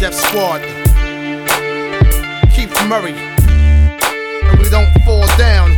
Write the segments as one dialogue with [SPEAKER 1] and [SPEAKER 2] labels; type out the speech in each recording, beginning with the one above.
[SPEAKER 1] Def Squad. Keith Murray. And we don't fall down.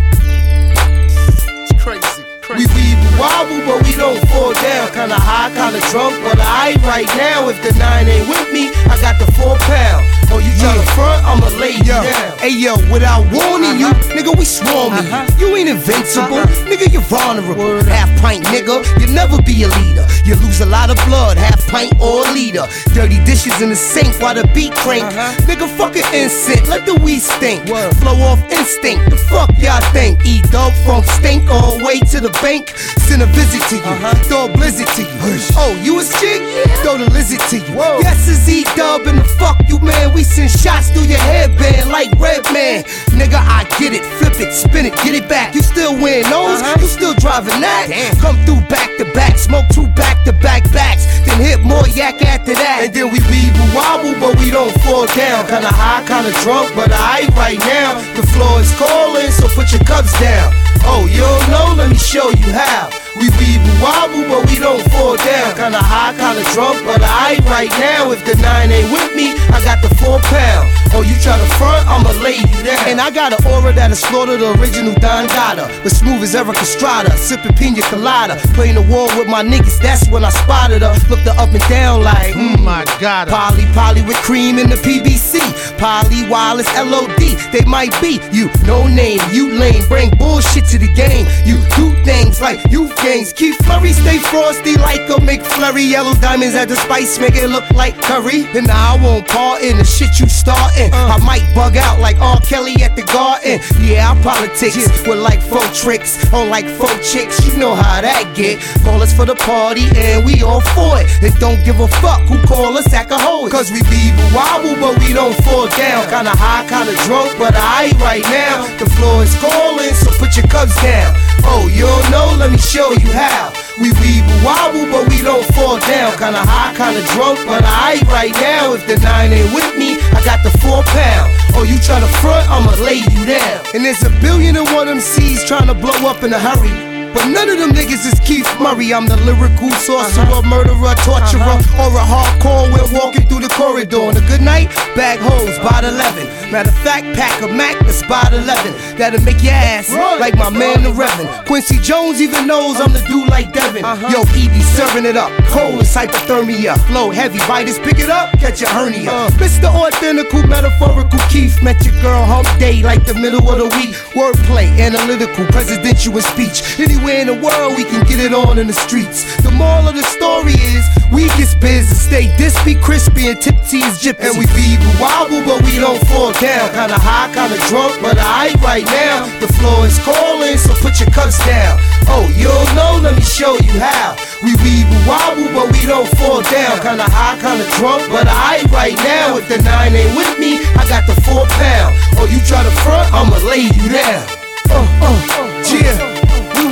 [SPEAKER 1] It's crazy.
[SPEAKER 2] We weave wobble, but we don't fall down. Kinda high, kinda drunk, but I right now. If the nine ain't with me, I got the four pound. Oh, you try to front, I'ma lay you
[SPEAKER 1] Yo.
[SPEAKER 2] down. Hey yo, without warning you, uh-huh. nigga, we swarming
[SPEAKER 1] Uh-huh.
[SPEAKER 2] you. You ain't invincible, uh-huh. nigga, you're vulnerable. Half pint, nigga, you'll never be a leader. You lose a lot of blood, half pint or a liter. Dirty dishes in the sink while the beat crank. Uh-huh. Nigga, fuck an insect, let the weed stink. Flow off instinct, the fuck y'all think? Eat dog funk stink all the way to the bank. Send a visit to you, throw a blizzard to you. Oh, you a chick? Throw the lizard to you. Yes, it's E dub and the fuck you, man. We send shots through your headband like Red Man. Nigga, I get it, flip it, spin it, get it back. You still wearing those? Uh-huh. You still driving that? Come through back to back, smoke two back to back backs, then hit more yak after that. And then we weeble wobble, but we don't fall down. Kinda high, kinda drunk, but I ain't right now. The floor is calling, so put your cups down. Oh, you don't know? Let me show you how. We weeble wobble, but we don't fall down. Kinda high, kinda drunk, but I ain't right now. If the nine ain't with me, I got the four pound. Oh, you try to front, I'ma lay you down. And I got an aura that'll slaughter the original Don Dada. But smooth as Erik Estrada, sipping pina colada. Playing the war with my niggas, that's when I spotted her. Looked her up and down like,
[SPEAKER 1] Oh
[SPEAKER 2] hmm.
[SPEAKER 1] my god.
[SPEAKER 2] Polly, Polly with cream in the PBC. Polly, Wallace, LOD. They might be you, no name, you lame. Bring bullshit to the game. You do things like youth games. Keith Murray stay frosty like a McFlurry. Yellow diamonds at the spice make it look like curry. And now I won't part in the shit you starting. I might bug out like R. Kelly at the garden. Yeah, I politics with like four tricks on like four chicks. You know how that get. Call us for the party and we all for it. And don't give a fuck who call us alcoholic. Cause we be wobble, but we don't fall down. Kinda high, kinda drunk, but I right now. The floor is calling, so put your down. Oh, you don't know? Let me show you how. We weeble wobble, but we don't fall down. Kinda high, kinda drunk, but I ain't right now. If the nine ain't with me, I got the four pound. Oh, you try to front, I'ma lay you down. And there's a billion and one MCs trying to blow up in a hurry. But none of them niggas is Keith Murray. I'm the lyrical sorcerer, uh-huh. murderer, torturer, uh-huh. or a hardcore when walking through the corridor. On a good night, bag hoes, by 11. Matter of fact, pack a Mac that's by the 11. That'll make your ass like my man, the Reverend. Quincy Jones even knows I'm the dude like Devin. Uh-huh. Yo, EB serving it up. Cold is hypothermia. Flow heavy, biters pick it up, catch a hernia. Uh. Mr. Authentical, metaphorical Keith. Met your girl hump day like the middle of the week. Wordplay, analytical, presidential speech. Anywhere in the world, we can get it on in the streets. The moral of the story is, we get biz and stay dispy, crispy, and tipsy as gypsy. And we weeble wobble, but we don't fall down. Kinda high, kinda drunk, but I ain't right now. The floor is calling, so put your cups down. Oh, you don't know? Let me show you how. We weeble wobble, but we don't fall down. Kinda high, kinda drunk, but I ain't right now. If the nine ain't with me, I got the four pound. Oh, you try to front, I'ma lay you down. Uh, uh, yeah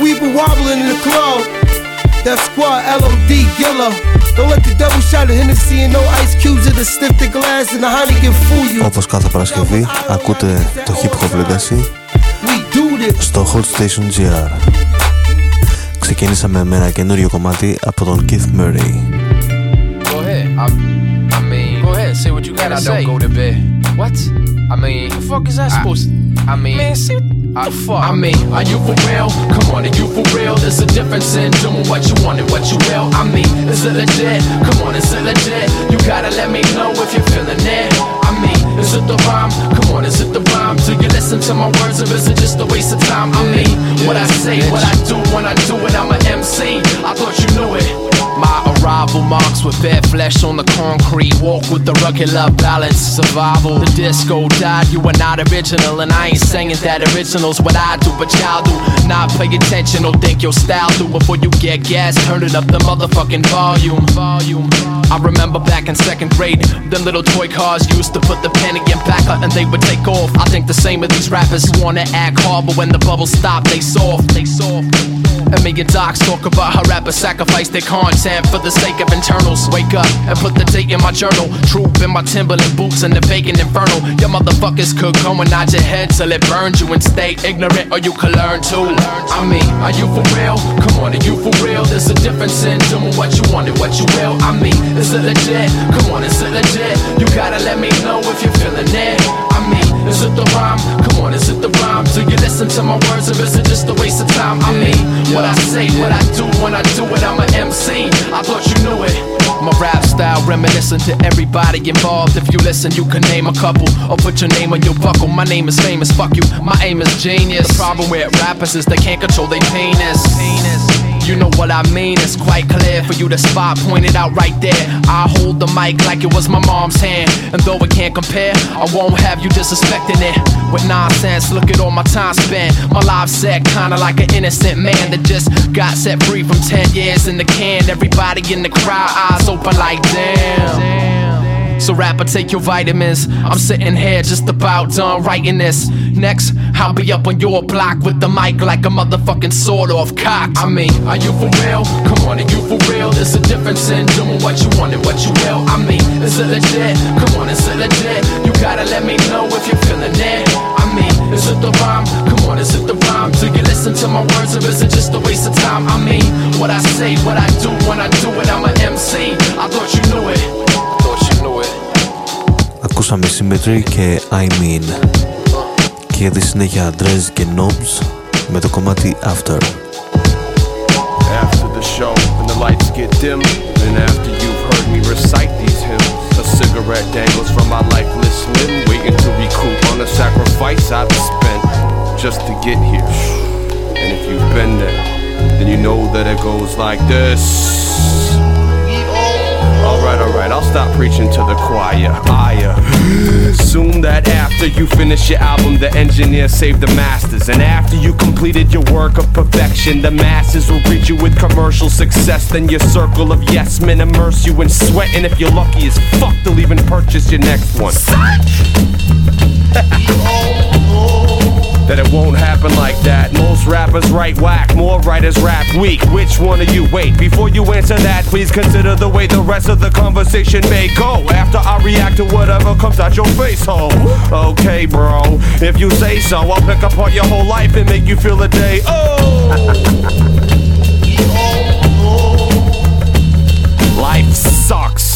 [SPEAKER 2] We weeble wobbling in the club. That squad, LOD, Gilla. Don't let the devil shot a Hennessy and no ice cubes in the stiff the glass and the Heineken fool you.
[SPEAKER 3] Όπως κάθε Παρασκευή ακούτε το Hip Hop Legacy
[SPEAKER 2] We do this.
[SPEAKER 3] στο Hot Station GR. Ξεκινήσαμε με ένα καινούριο κομμάτι από τον Keith Murray.
[SPEAKER 4] Go ahead. I, I mean, go ahead. Say what you gotta
[SPEAKER 5] I
[SPEAKER 4] say.
[SPEAKER 5] don't go to bed.
[SPEAKER 4] What?
[SPEAKER 5] I mean,
[SPEAKER 4] The fuck is that supposed to?
[SPEAKER 5] I mean,
[SPEAKER 4] Man, see what
[SPEAKER 5] I,
[SPEAKER 4] fuck?
[SPEAKER 5] I mean, are you for real? Come on, are you for real? There's a difference in doing what you want and what you will. I mean, is it legit? Come on, is it legit? You gotta let me know if you're feeling it. I mean, is it the rhyme? Come on, is it the rhyme? Do you listen to my words or is it just a waste of time? I mean, what I say, what I do when I do it, I'm a MC. I thought you knew
[SPEAKER 4] arrival marks with bare flesh on the concrete. Walk with the love balance, survival. The disco died, you are not original. And I ain't saying that original's what I do, but y'all do. Not pay attention or think your style do before you get gas. Turn it up the motherfucking volume. Volume. I remember back in second grade, them little toy cars used to put the penny in backer and they would take off. I think the same of these rappers wanna act hard, but when the bubbles stop, they soft. They soft. And me and Docs talk about how rappers sacrifice their content for the sake of internals. Wake up and put the date in my journal. Troop in my Timberland boots and the vacant infernal. Your motherfuckers could go and nod your head till it burns you and stay ignorant or you could learn too.
[SPEAKER 5] I mean, are you for real? Come on, are you for real? There's a difference in doing what you want and what you will. I mean, is it legit?
[SPEAKER 4] Come on, is it legit? You gotta let me know if you're feeling it. I mean, is it the rhyme? Come on, is it the rhyme? Do you listen to my words or is it just a waste of time? I mean, what I say, what I do when I do it, I'm an MC. I thought you knew it. My rap style reminiscent to everybody involved. If you listen, you can name a couple or put your name on your buckle. My name is famous, fuck you. My aim is genius. The problem with rappers is they can't control their penis. You know what I mean, it's quite clear for you to spot, pointed out right there. I hold the mic like it was my mom's hand. And though it can't compare, I won't have you disrespecting it with nonsense. Look at all my time spent. My life set kinda like an innocent man that just got set free from 10 years in the can. Everybody in the crowd, eyes open like damn. So rapper, take your vitamins. I'm sitting here just about done writing this. Next, I'll be up on your block with the mic like a motherfucking sword off cock. I mean, are you for real? Come on, are you for real? There's a difference in doing what you want and what you will. I mean, is it legit? Come on, is it legit? You gotta let me know if you're feeling it. I mean, is it the rhyme? Come on, is it the rhyme? Do you listen to my words or is it just a waste of time? I mean, what I say, what I do when I do it, I'm an MC. I thought you knew it.
[SPEAKER 3] Ακούσαμε Symmetry και I Mean και για τη συνέχεια Dress και Knobs με το κομμάτι After.
[SPEAKER 6] After the show and the lights get dim And after you've heard me recite these hymns A cigarette dangles from my lifeless limb Waiting to recoup on the sacrifice I've spent Just to get here And if you've been there Then you know that it goes like this Alright, alright, I'll stop preaching to the choir. I assume that after you finish your album, the engineer saved the masters. And after you completed your work of perfection, the masses will greet you with commercial success. Then your circle of yes men immerse you in sweat. And if you're lucky as fuck, they'll even purchase your next one. that it won't happen like that. Most rappers write whack, more writers rap weak. Which one of you? Wait, before you answer that, please consider the way the rest of the conversation may go. After I react to whatever comes out your face hole. Okay, bro, if you say so, I'll pick apart your whole life and make you feel a day. Oh! Life sucks.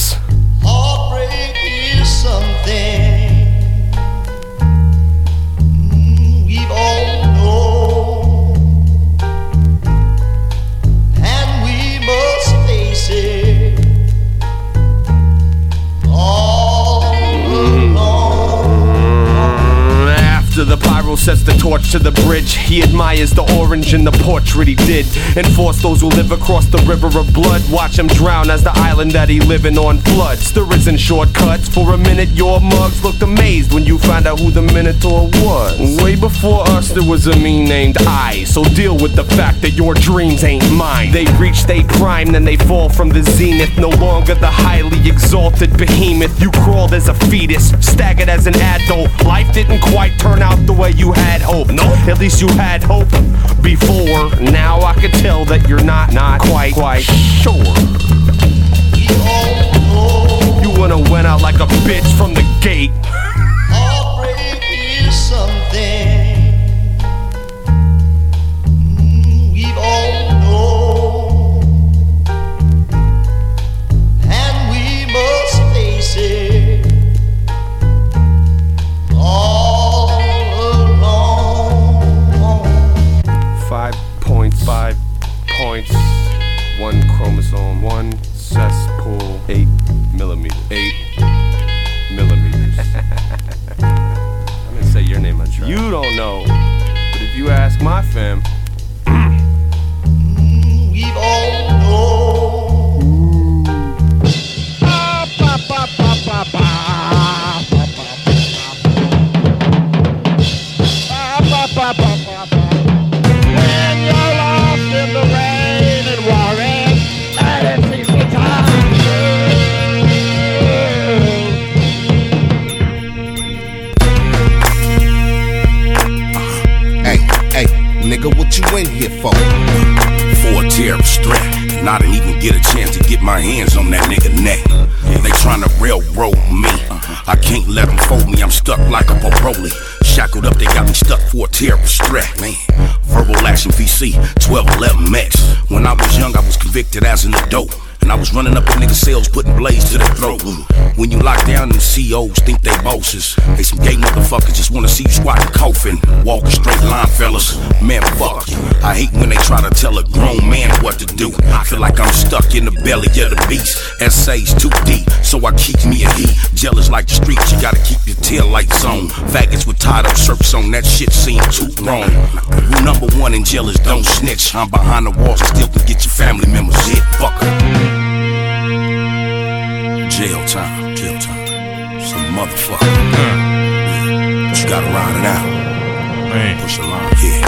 [SPEAKER 6] Torch to the bridge. He admires the orange in the portrait he did. Enforce those who live across the river of blood. Watch him drown as the island that he living on floods. There isn't shortcuts. For a minute, your mugs looked amazed when you found out who the Minotaur was. Way before us, there was a me named I. So deal with the fact that your dreams ain't mine. They reach they prime, then they fall from the zenith. No longer the highly exalted behemoth. You crawled as a fetus, staggered as an adult. Life didn't quite turn out the way you had hope. No, at least you had hope before. Now I can tell that you're not not quite quite sure. You wanna went out like a bitch from the gate.
[SPEAKER 7] Nigga, what you in here for? For a terrorist threat. I didn't even get a chance to get my hands on that nigga neck. They tryna railroad me. I can't let them fold me, I'm stuck like a parolee. Shackled up, they got me stuck for a terrorist threat. Man, verbal action VC, 1211 Max. When I was young, I was convicted as an adult. And I was running up in niggas' cells, putting blades to their throat. When you lock down, them COs think they bosses. They some gay motherfuckers just wanna see you squatting coffin. Walking straight line, fellas. Man, fuck. I hate when they try to tell a grown man what to do. I feel like I'm stuck in the belly of the beast. Essays too deep, so I keep me a heat. Jealous like the streets, you gotta keep your tail lights on. Faggots with tied up shirts on, that shit seem too. Rule number one in jail is don't snitch. I'm behind the walls and still can get your family members hit. Fucker. Jail time, jail time. Some motherfucker. Yeah. But you gotta ride it out.
[SPEAKER 8] Man.
[SPEAKER 7] Push a line, yeah.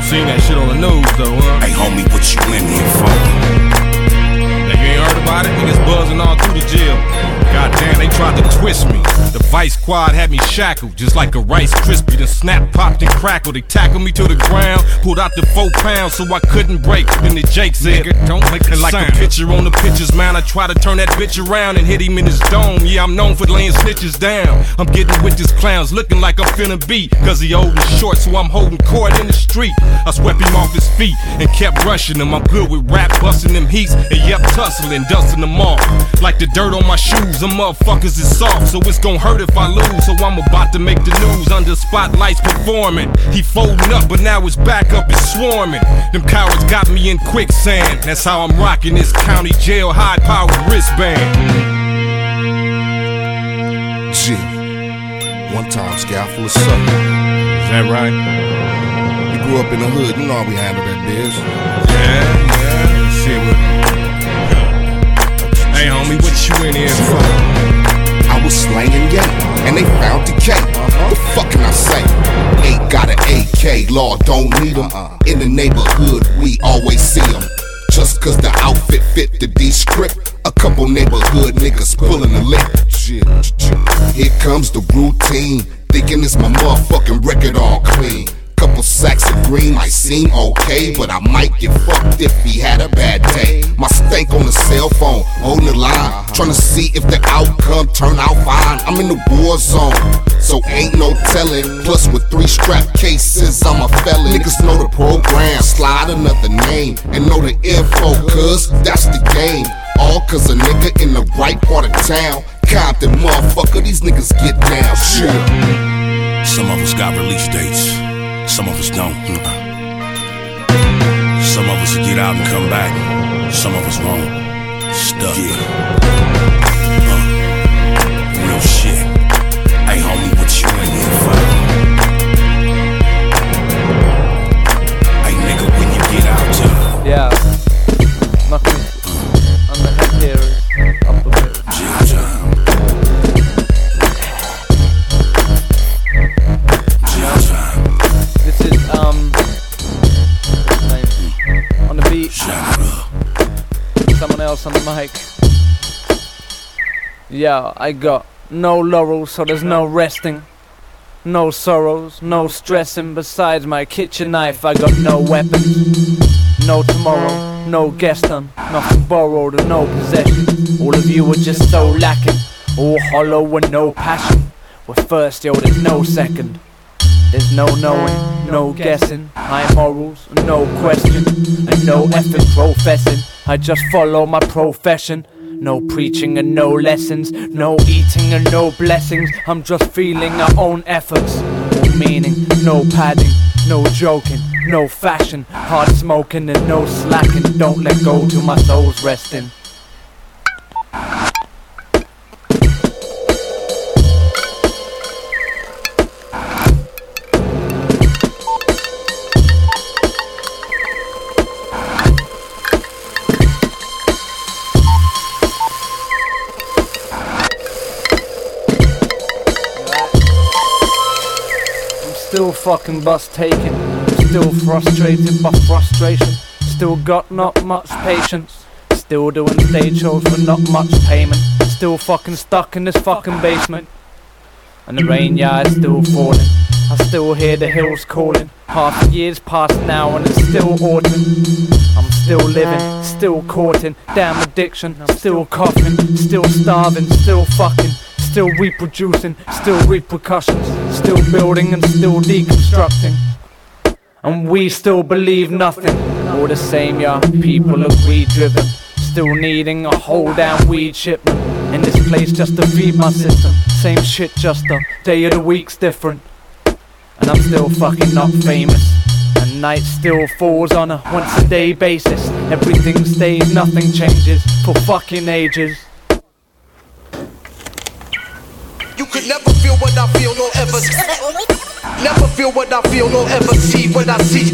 [SPEAKER 8] Seen that shit on the news though, huh?
[SPEAKER 7] Hey homie, what you in here for?
[SPEAKER 8] Now you ain't heard about it? Niggas buzzing all through the jail. Goddamn, they tried to twist me. The vice squad had me shackled, just like a Rice Krispie. The snap popped and crackled. They tackled me to the ground, pulled out the four pounds so I couldn't break. Then the Jake said, don't make a like a picture on the pictures, man. I try to turn that bitch around and hit him in his dome. Yeah, I'm known for laying snitches down. I'm getting with this clowns, looking like I'm finna beat. Cause he old and short, so I'm holding court in the street. I swept him off his feet and kept rushing him. I'm good with rap, busting them heats, and yep, tussling, dusting them off. Like the dirt on my shoes, them motherfuckers is soft, so it's gon' hurt if I lose. So I'm about to make the news under spotlights performing. He folding up, but now his back up is swarming. Them cowards got me in quicksand. That's how I'm rocking this county jail high powered wristband.
[SPEAKER 9] Jim. One time, scout full of sucker.
[SPEAKER 8] Is that right?
[SPEAKER 9] We grew up in the hood, you know how we handle that biz.
[SPEAKER 8] Yeah, yeah. Shit, what? Hey, homie, what you in here for?
[SPEAKER 9] I was slanging yay, and they found the K. The fuck can I say? Ain't got an AK, law don't need 'em. Uh-uh. In the neighborhood, we always see 'em. Just cause the outfit fit the D script, a couple neighborhood niggas pulling the lip. Here comes the routine, thinking it's my motherfucking record all clean. Couple sacks of green might seem okay, but I might get fucked if he had a bad day. My stank on the cell phone, holding the line, trying to see if the outcome turn out fine. I'm in the war zone, so ain't no telling. Plus with three strap cases, I'm a felon. Niggas know the program, slide another name and know the info, cuz that's the game. All cause a nigga in the right part of town. Compton, motherfucker, these niggas get down. Shit.
[SPEAKER 7] Some of us got release dates, some of us don't. Some of us get out and come back, some of us won't. Stuck. Yeah. Uh, real shit. Hey, homie, what you in here for? Hey, nigga, when you get out to
[SPEAKER 10] Yeah. Else on the mic. Yeah, I got no laurels, so there's no resting. No sorrows, no stressing. Besides my kitchen knife, I got no weapons. No tomorrow, no guest on, nothing borrowed and no possession. All of you are just so lacking, all hollow and no passion. We're first, yo, there's no second. There's no knowing, no guessing, high morals, no question, and no effort professing. I just follow my profession. No preaching and no lessons, no eating and no blessings. I'm just feeling our own efforts. Meaning, no padding, no joking, no fashion. Hard smoking and no slacking. Don't let go till my soul's resting. Still fucking bus taking. Still frustrated by frustration. Still got not much patience. Still doing stage shows for not much payment. Still fucking stuck in this fucking basement. And the rain, yeah, is still falling. I still hear the hills calling. Half year's passed now and it's still autumn. I'm still living, still caught in damn addiction. Still coughing, still starving, still fucking. Still reproducing, still repercussions, still building and still deconstructing. And we still believe nothing. All the same, yeah, people are weed driven. Still needing a whole damn weed shipment. In this place just to feed my system. Same shit, just the day of the week's different. And I'm still fucking not famous. And night still falls on a once a day basis. Everything stays, nothing changes for fucking ages.
[SPEAKER 11] You could never feel what I feel, nor ever Never feel what I feel, nor ever see what I see.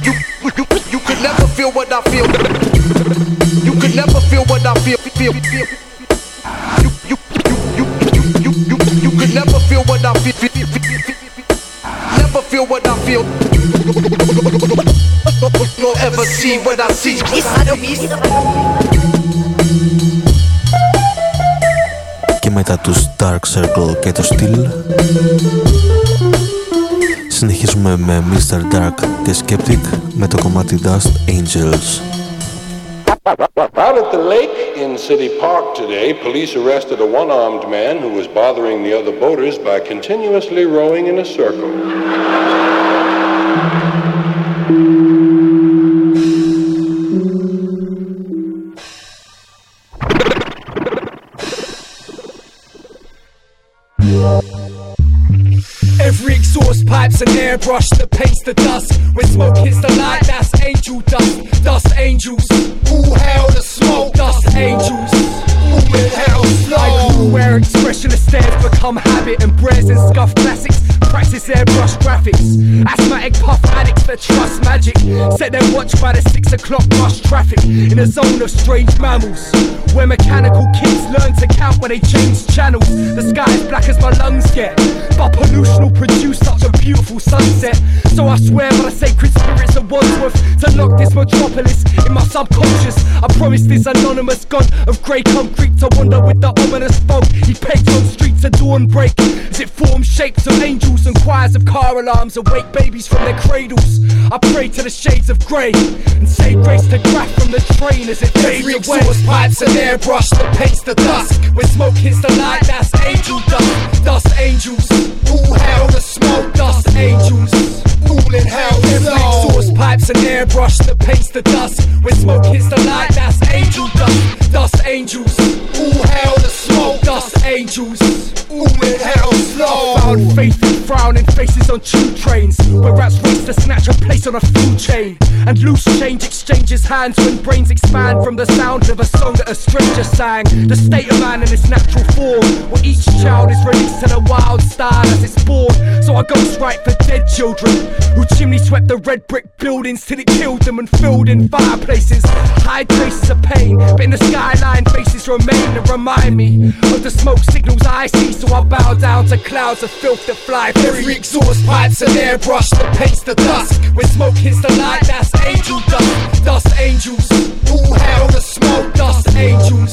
[SPEAKER 11] You, you, you could never feel what I feel. You could never feel what I feel. feel, feel. You, you, you, you, you, you, you, you could never feel what I feel. feel, feel, feel. Never feel what I feel. Nor ever see what I see.
[SPEAKER 3] Και μετά τους Dark Circle και το Steel Συνεχίζουμε με Mr. Dark και Skeptic με το κομμάτι Dust Angels.
[SPEAKER 12] Out at the lake in City Park today, police arrested a one-armed man who was bothering the other boaters by continuously rowing in a circle.
[SPEAKER 13] Pipes and airbrush that paints the dust. When smoke hits the light, that's angel dust. Dust angels. Who hell the smoke? Dust angels. Who hell slow? I grew where expressionless stares become habit and brares and scuff classics. Practice airbrush graphics. Asthmatic puff addicts that trust magic. Set their watch by the six o'clock rush traffic. In a zone of strange mammals. Where mechanical kids learn to count when they change channels. The sky is black as my lungs get. But pollution will produce such a beautiful sunset. So I swear by the sacred spirits of Wandsworth to lock this metropolis in my subconscious. I promise this anonymous god of grey concrete to wander with the ominous fog. He pegs on streets at dawn break as it forms shapes of angels and choirs of car alarms awake babies from their cradles. I pray to the shades of grey and say grace to crack from the train as it fades away.
[SPEAKER 11] exhaust pipes and airbrush that paints the dusk.
[SPEAKER 13] When smoke hits the light, that's angel dust. Dust angels.
[SPEAKER 11] Who hell the smoke?
[SPEAKER 13] Dust angels.
[SPEAKER 11] In hell
[SPEAKER 13] Every
[SPEAKER 11] slow?
[SPEAKER 13] exhaust pipes and airbrush that paints the dust. When smoke hits the light, that's angel dust. Dust angels.
[SPEAKER 11] Who hell the smoke?
[SPEAKER 13] Dust angels.
[SPEAKER 11] Who in hell slow?
[SPEAKER 13] Found faith in frowning faces on tube trains Where rats race to snatch a place on a food chain And loose change exchanges hands when brains expand From the sound of a song that a stranger sang The state of man in its natural form Where each child is released to the wild style as it's born So I ghost write for dead children Who chimney swept the red brick buildings Till it killed them and filled in fireplaces Hide traces of pain But in the skyline faces remain and remind me Of the smoke signals I see So I bow down to clouds of filth that fly
[SPEAKER 11] Every exhaust pipes and airbrush that paints the dusk.
[SPEAKER 13] When smoke hits the light, that's angel dust. Dust angels.
[SPEAKER 11] Who hell the smoke?
[SPEAKER 13] Dust angels.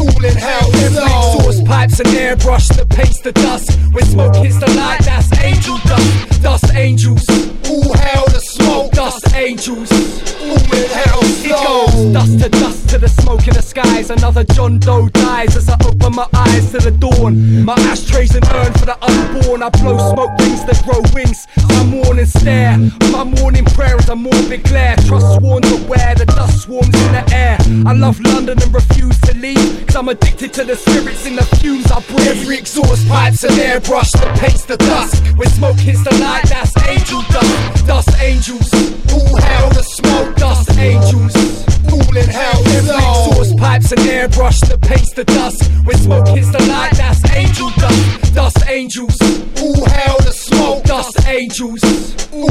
[SPEAKER 11] In hell slow?
[SPEAKER 13] exhaust pipes and airbrush that paints the dust. When smoke hits the light, that's angel dust. Dust angels.
[SPEAKER 11] Who hell the smoke?
[SPEAKER 13] Dust angels.
[SPEAKER 11] Who in hell
[SPEAKER 13] It goes dust to dust to the smoke in the skies. Another John Doe dies as I open my eyes to the dawn. My ashtrays and urn for the unborn. I blow smoke rings that grow wings. My morning stare. My morning prayer is a morbid glare. Trust sworn to where the dust swarms in the air. I love London and refuse to leave. Cause I'm addicted to the spirits in the fumes I breathe.
[SPEAKER 11] Every exhaust pipes and airbrush that paints the dusk.
[SPEAKER 13] When smoke hits the light, that's angel dust. Dust angels.
[SPEAKER 11] Who hell the smoke?
[SPEAKER 13] Dust angels.
[SPEAKER 11] In hell
[SPEAKER 13] exhaust pipes and airbrush that paints the dust. When smoke hits the light, that's angel dust. Dust angels.
[SPEAKER 11] Who hell the smoke?
[SPEAKER 13] Dust angels.
[SPEAKER 11] Who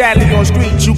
[SPEAKER 14] ain't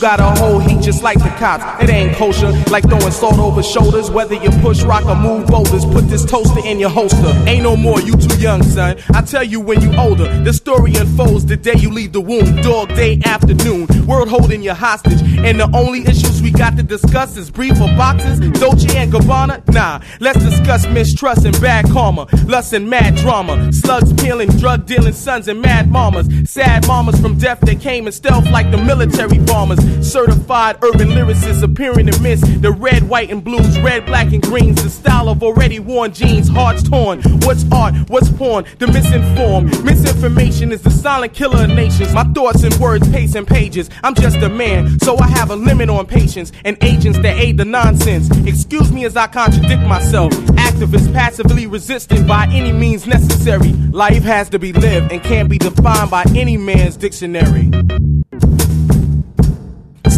[SPEAKER 14] got a whole heat just like the cops. It ain't kosher, like throwing salt over shoulders. Whether you push rock or move boulders, put this toaster in your holster. Ain't no more, you too young, son. I tell you when you older. The story unfolds the day you leave the womb. Dog day afternoon. World holding you hostage. And the only issues we got to discuss is brief or boxes. Dolce and Gabbana? Nah. Let's discuss mistrust and bad karma. Lust and mad drama. Slugs peeling, drug dealing sons and mad mamas. Sad mamas from death that came in stealth like the military bombers. Certified urban lyricists appearing miss the red, white, and blues, red, black, and greens. The style of already worn jeans, hearts torn. What's art? What's porn? The misinformed. Misinformation is the silent killer of nations. My thoughts and words pace pacing pages. I'm just a man, so I have a limit on patience and agents that aid the nonsense. Excuse me as I contradict myself. Activists passively resisting by any means necessary. Life has to be lived and can't be defined by any man's dictionary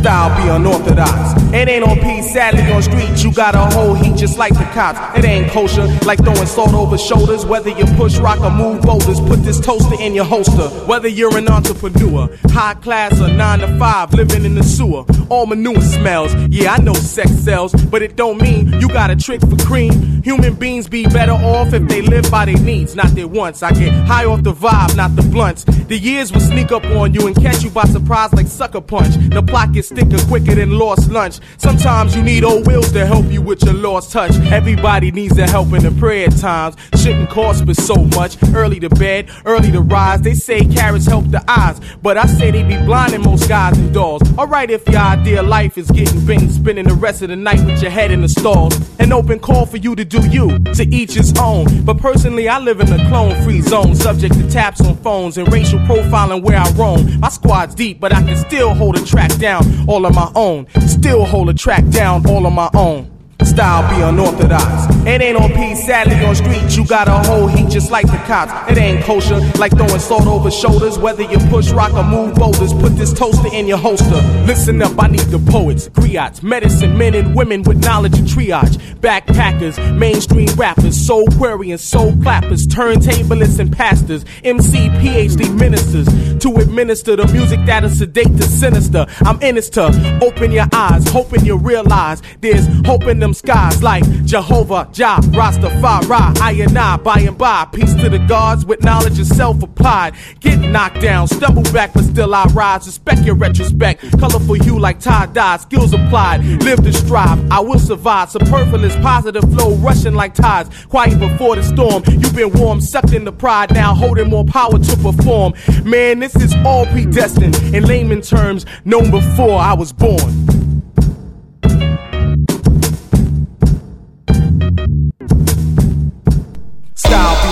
[SPEAKER 14] style be unorthodox. It ain't on peace, sadly on street. You got a whole heat just like the cops. It ain't kosher, like throwing salt over shoulders. Whether you push rock or move boulders, put this toaster in your holster. Whether you're an entrepreneur, high class or nine to five, living in the sewer. All manure smells. Yeah, I know sex sells, but it don't mean you got a trick for cream. Human beings be better off if they live by their needs, not their wants. I get high off the vibe, not the blunts. The years will sneak up on you and catch you by surprise like sucker punch. The plot gets thicker quicker than lost lunch. Sometimes you need old wheels to help you with your lost touch. Everybody needs a help in the prayer times. Shouldn't cost but so much. Early to bed, early to rise. They say carrots help the eyes, but I say they be blinding most guys and dolls. Alright, if your idea of life is getting bent, spending the rest of the night with your head in the stalls. An open call for you to do you, to each his own. But personally, I live in a clone free zone, subject to taps on phones and racial profiling where I roam. My squad's deep, but I can still hold a track down all on my own. Still hold a track down all on my own style be unorthodox. It ain't on peace, sadly on street. You got a whole heat just like the cops. It ain't kosher, like throwing salt over shoulders. Whether you push rock or move boulders, put this toaster in your holster. Listen up, I need the poets, griots, medicine men and women with knowledge and triage. Backpackers, mainstream rappers, soul querying, soul clappers, turntablists and pastors, MC, PhD ministers to administer the music that is sedate to sinister. I'm in this to open your eyes, hoping you realize there's hope in them skies like Jehovah, Jah, Rastafari, I and I, by and by. Peace to the gods with knowledge and self applied. Get knocked down, stumble back, but still I rise. Respect your retrospect, colorful hue like tie dye, skills applied. Live to strive, I will survive. Superfluous, positive flow, rushing like tides. Quiet before the storm, you've been warm, sucked into pride, now holding more power to perform. Man, this is all predestined. In layman terms, known before I was born.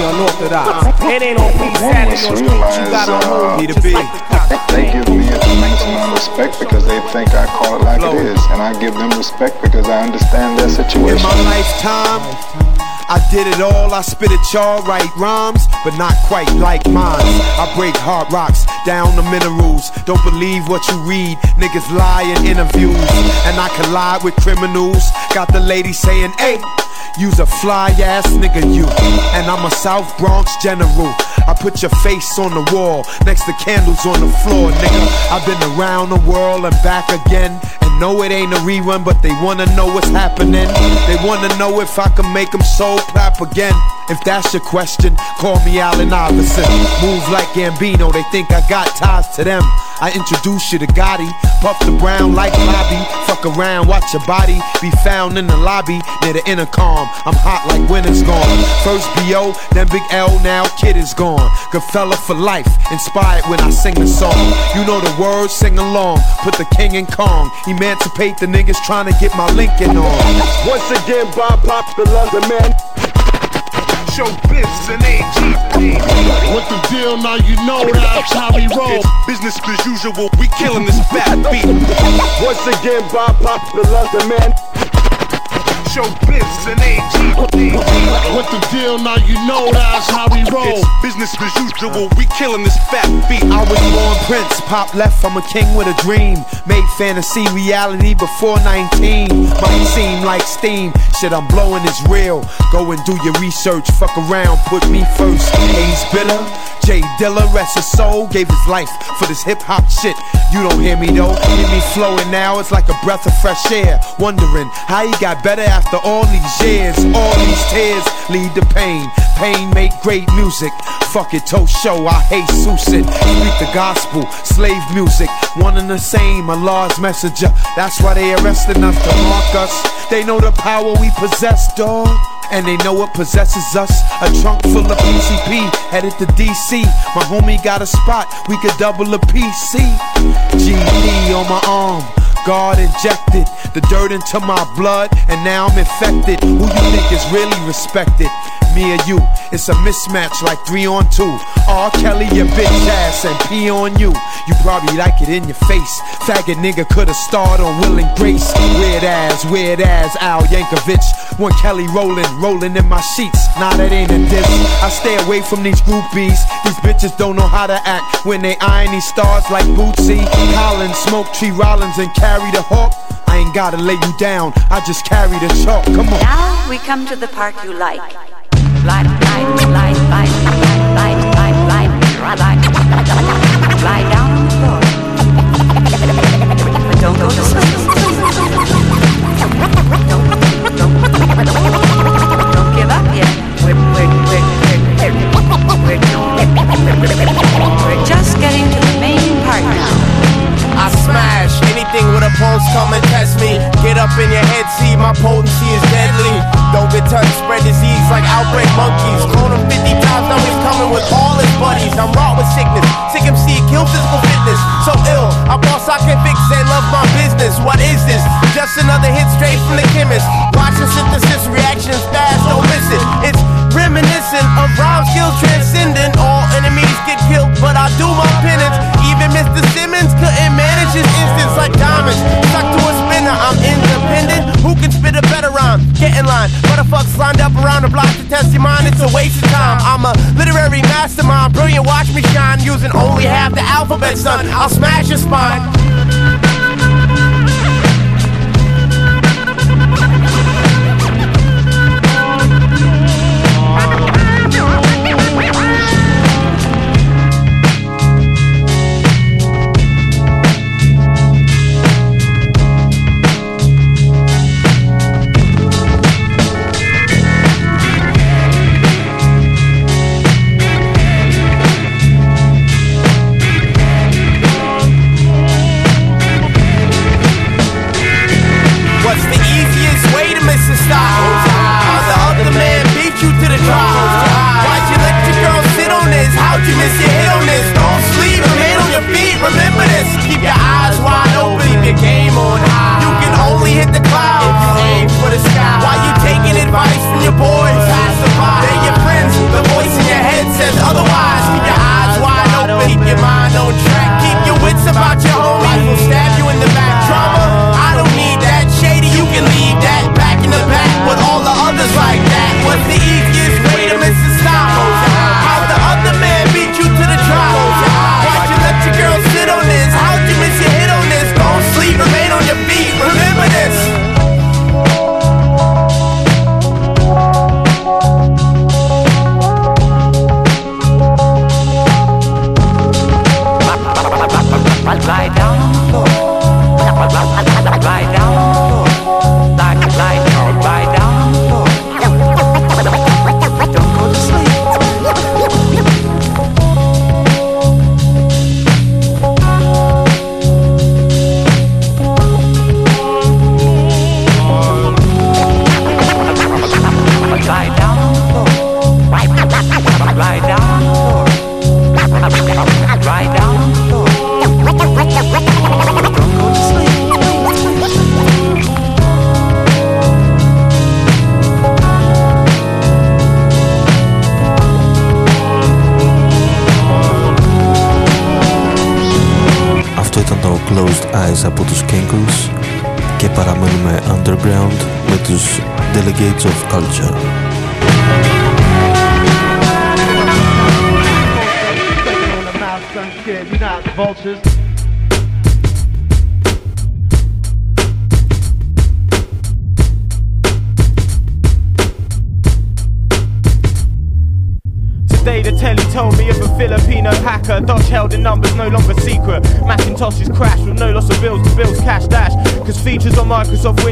[SPEAKER 14] Unorthodox. It ain't on peace, sadly on street, you gotta uh, hold me to be.
[SPEAKER 15] They give me a tremendous amount of respect because they think I call it like it is. And I give them respect because I understand their situation.
[SPEAKER 16] In my lifetime, I did it all, I spit it y'all, write rhymes, but not quite like mine. I break hard rocks down the minerals. Don't believe what you read, niggas lie in interviews. And I collide with criminals. Got the lady saying, hey. You's a fly ass nigga, you. And I'm a South Bronx general. I put your face on the wall, next to candles on the floor, nigga. I've been around the world and back again. And no, it ain't a rerun, but they wanna know what's happening. They wanna know if I can make them soul clap again. If that's your question, call me Allen Iverson. Move like Gambino, they think I got ties to them. I introduce you to Gotti, puff the brown like Bobby. Fuck around, watch your body be found in the lobby near the intercom. I'm hot like winter's gone. First BO, then Big L, now Kid is gone. Good fella for life, inspired when I sing the song. You know the words, sing along. Put the king in Kong, emancipate the niggas trying to get my Lincoln on.
[SPEAKER 17] Once again, Bob Popular, the man
[SPEAKER 18] show business and AG. What the deal now? You know that's how we roll.
[SPEAKER 17] Business as usual, we killing this bad beat. Once again, Bob Popular, the man
[SPEAKER 18] show biz and AG.
[SPEAKER 17] What the deal? Now you know that's how we roll.
[SPEAKER 16] It's business as usual. We killing this fat beat. I was born Prince, pop left. I'm a king with a dream. Made fantasy reality before 19. Might seem like steam. Shit, I'm blowing is real. Go and do your research. Fuck around, put me first. Ace bitter. J Dilla, rest his soul, gave his life for this hip hop shit. You don't hear me though. Hear me flowing now. It's like a breath of fresh air. Wondering how he got better after all these years. All these tears lead to pain. Pain make great music. Fuck it, toe show. I hate it. Speak the gospel, slave music. One and the same. Allah's messenger. That's why they arresting us to mark us. They know the power we possess, dog. And they know what possesses us. A trunk full of PCP, headed to DC. My homie got a spot, we could double a PC. GD on my arm. God injected the dirt into my blood, and now I'm infected. Who you think is really respected? Me or you? It's a mismatch like three on two. R. Kelly, your bitch ass, and P on you. You probably like it in your face. Faggot nigga could've starred on Will and Grace. Weird ass, weird ass, Al Yankovic. One Kelly rolling, rolling in my sheets. Nah, that ain't a diss. I stay away from these groupies. These bitches don't know how to act when they eyeing these stars like Bootsy, Collins, Smoke Tree Rollins, and carry the hawk. I ain't gotta lay you down, I just carry the chalk. Come on.
[SPEAKER 19] Now we come to the part you like.
[SPEAKER 20] Get up in your head, see my potency is deadly. Don't spread disease like outbreak monkeys. Clone him 50 times, now he's coming with all his buddies. I'm raw with sickness, sick MC, kill physical fitness. So ill, I boss, I can fix and love my business. What is this? Just another hit straight from the chemist. Watch Watching synthesis reactions fast, don't miss it. It's reminiscent of rhyme skills transcendent. All enemies get killed, but I do my penance. Even Mr. Simmons couldn't manage his instance like diamonds. Stuck to a spinner, I'm independent. Who can spit a better rhyme? In line. Motherfuckers lined up around the block to test your mind. It's a waste of time. I'm a literary mastermind. Brilliant, watch me shine. Using only half the alphabet, son. I'll smash your spine.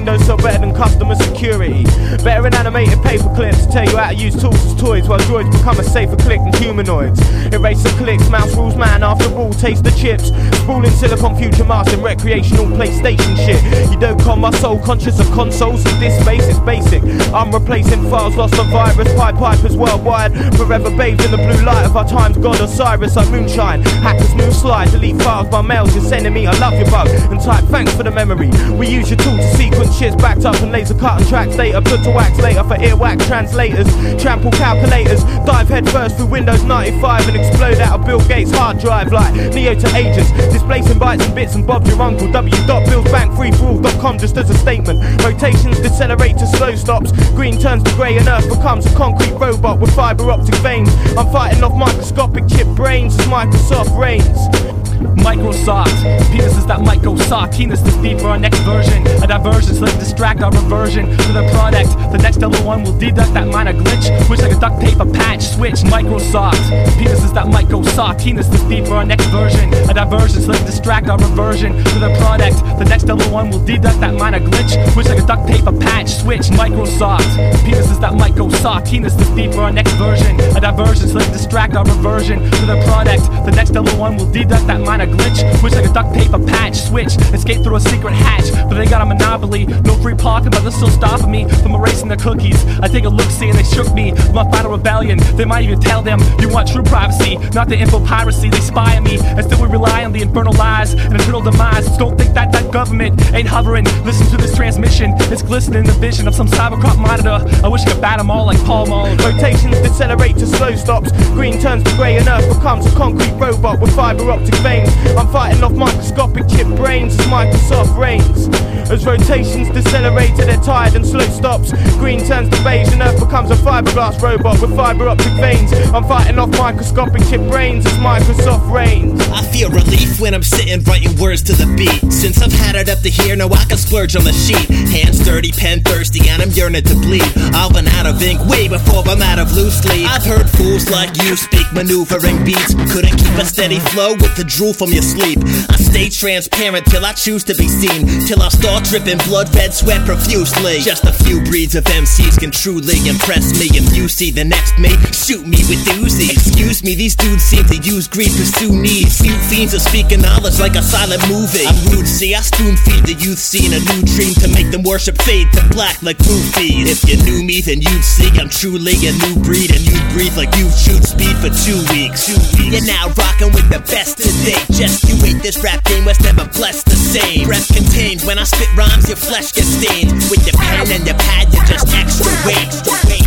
[SPEAKER 14] Windows sell better than customer security. Better than animated paper clips. To tell you how to use tools as toys while droids become a safer click than humanoids. Erase the clicks, mouse rules man after all. Taste the chips. Spooling silicon future mass and recreational PlayStation shit. You don't call my soul conscious of consoles in this space, it's basic. I'm replacing files lost on virus, pipe pipers worldwide. Forever bathed in the blue light of our times, God Osiris, like moonshine. Hackers move slide, delete files by mails you're sending me. I love your bug and type thanks for the memory. We use your tool to sequence shits backed up and laser cut and tracks data. Put to wax later for earwax translators, trample calculators. Dive head first through Windows 95 and explode out of Bill Gates' hard drive like Neo to agents. Displacing bytes and bits and bobs your uncle. W.billsbankfreeforall.com just as a statement. Rotations decelerate to slow stops. Green turns to grey and Earth becomes a concrete robot with fiber optic veins. I'm fighting off microscopic chip brains as Microsoft reigns.
[SPEAKER 21] Microsoft. Penises that might go soft. Penis this deep for our next version. A diversion so they distract our reversion to the product. The next level one will deduct that minor glitch. Which like a duct tape, a patch, switch. Microsoft. Penises that might go soft. Penis this deep for our next version. A diversion so they distract our reversion to the product. The next level one will deduct that minor glitch. Which like a duct tape, a patch, switch. Microsoft. Penises that might go soft. Penis this deep for our next version. A diversion so they distract our reversion to the product. The next level one will deduct that minor glitch. Which like a duct tape, a patch, switch. Escape through a secret hatch. But they got a monopoly. No free parking, but they're still stopping me from erasing the cookies. I take a look, see, and they shook me. My final rebellion. They might even tell them you want true privacy, not the info piracy. They spy on me, and still we rely on the infernal lies and eternal demise. Don't think that that government ain't hovering. Listen to this transmission. It's glistening in the vision of some cybercop monitor. I wish I could bat them all like Paul Mall.
[SPEAKER 14] Rotations decelerate to slow stops. Green turns to grey and Earth becomes a concrete robot with fiber optic veins. I'm fighting off microscopic chip brains as Microsoft reigns. As rotations decelerate to their tired and slow stops. Green turns to beige and Earth becomes a fiberglass robot with fiber optic veins. I'm fighting off microscopic chip brains as Microsoft reigns.
[SPEAKER 22] I feel relief when I'm sitting writing words to the beat. Since I've had it up to here, now I can splurge on the sheet. Hands dirty, pen thirsty, and I'm yearning to bleed. I'll run out of ink way before I'm out of loose leaf. I've heard fools like you speak maneuvering beats. Couldn't keep a steady flow with the drool from your sleep. I stay transparent till I choose to be seen. Till I start dripping blood, red sweat profusely. Just a few breeds of MCs can truly impress me. If you see the next me, shoot me with Uzi. Excuse me, these dudes seem to use greed, pursue needs. Few fiends are speaking knowledge like a silent movie. I'm rude, see, I spoon feed the youth scene a new dream to make them worship fade to black like roofies. If you knew me, then you'd see I'm truly a new breed, and you'd breathe like you've chewed speed for two weeks. Two weeks. You're now rocking with the best of today. Just you wait, this rap game was never blessed the same. Breath contained when I spit rhymes, your flesh gets stained. With your pen and your pad, you're just extra weight.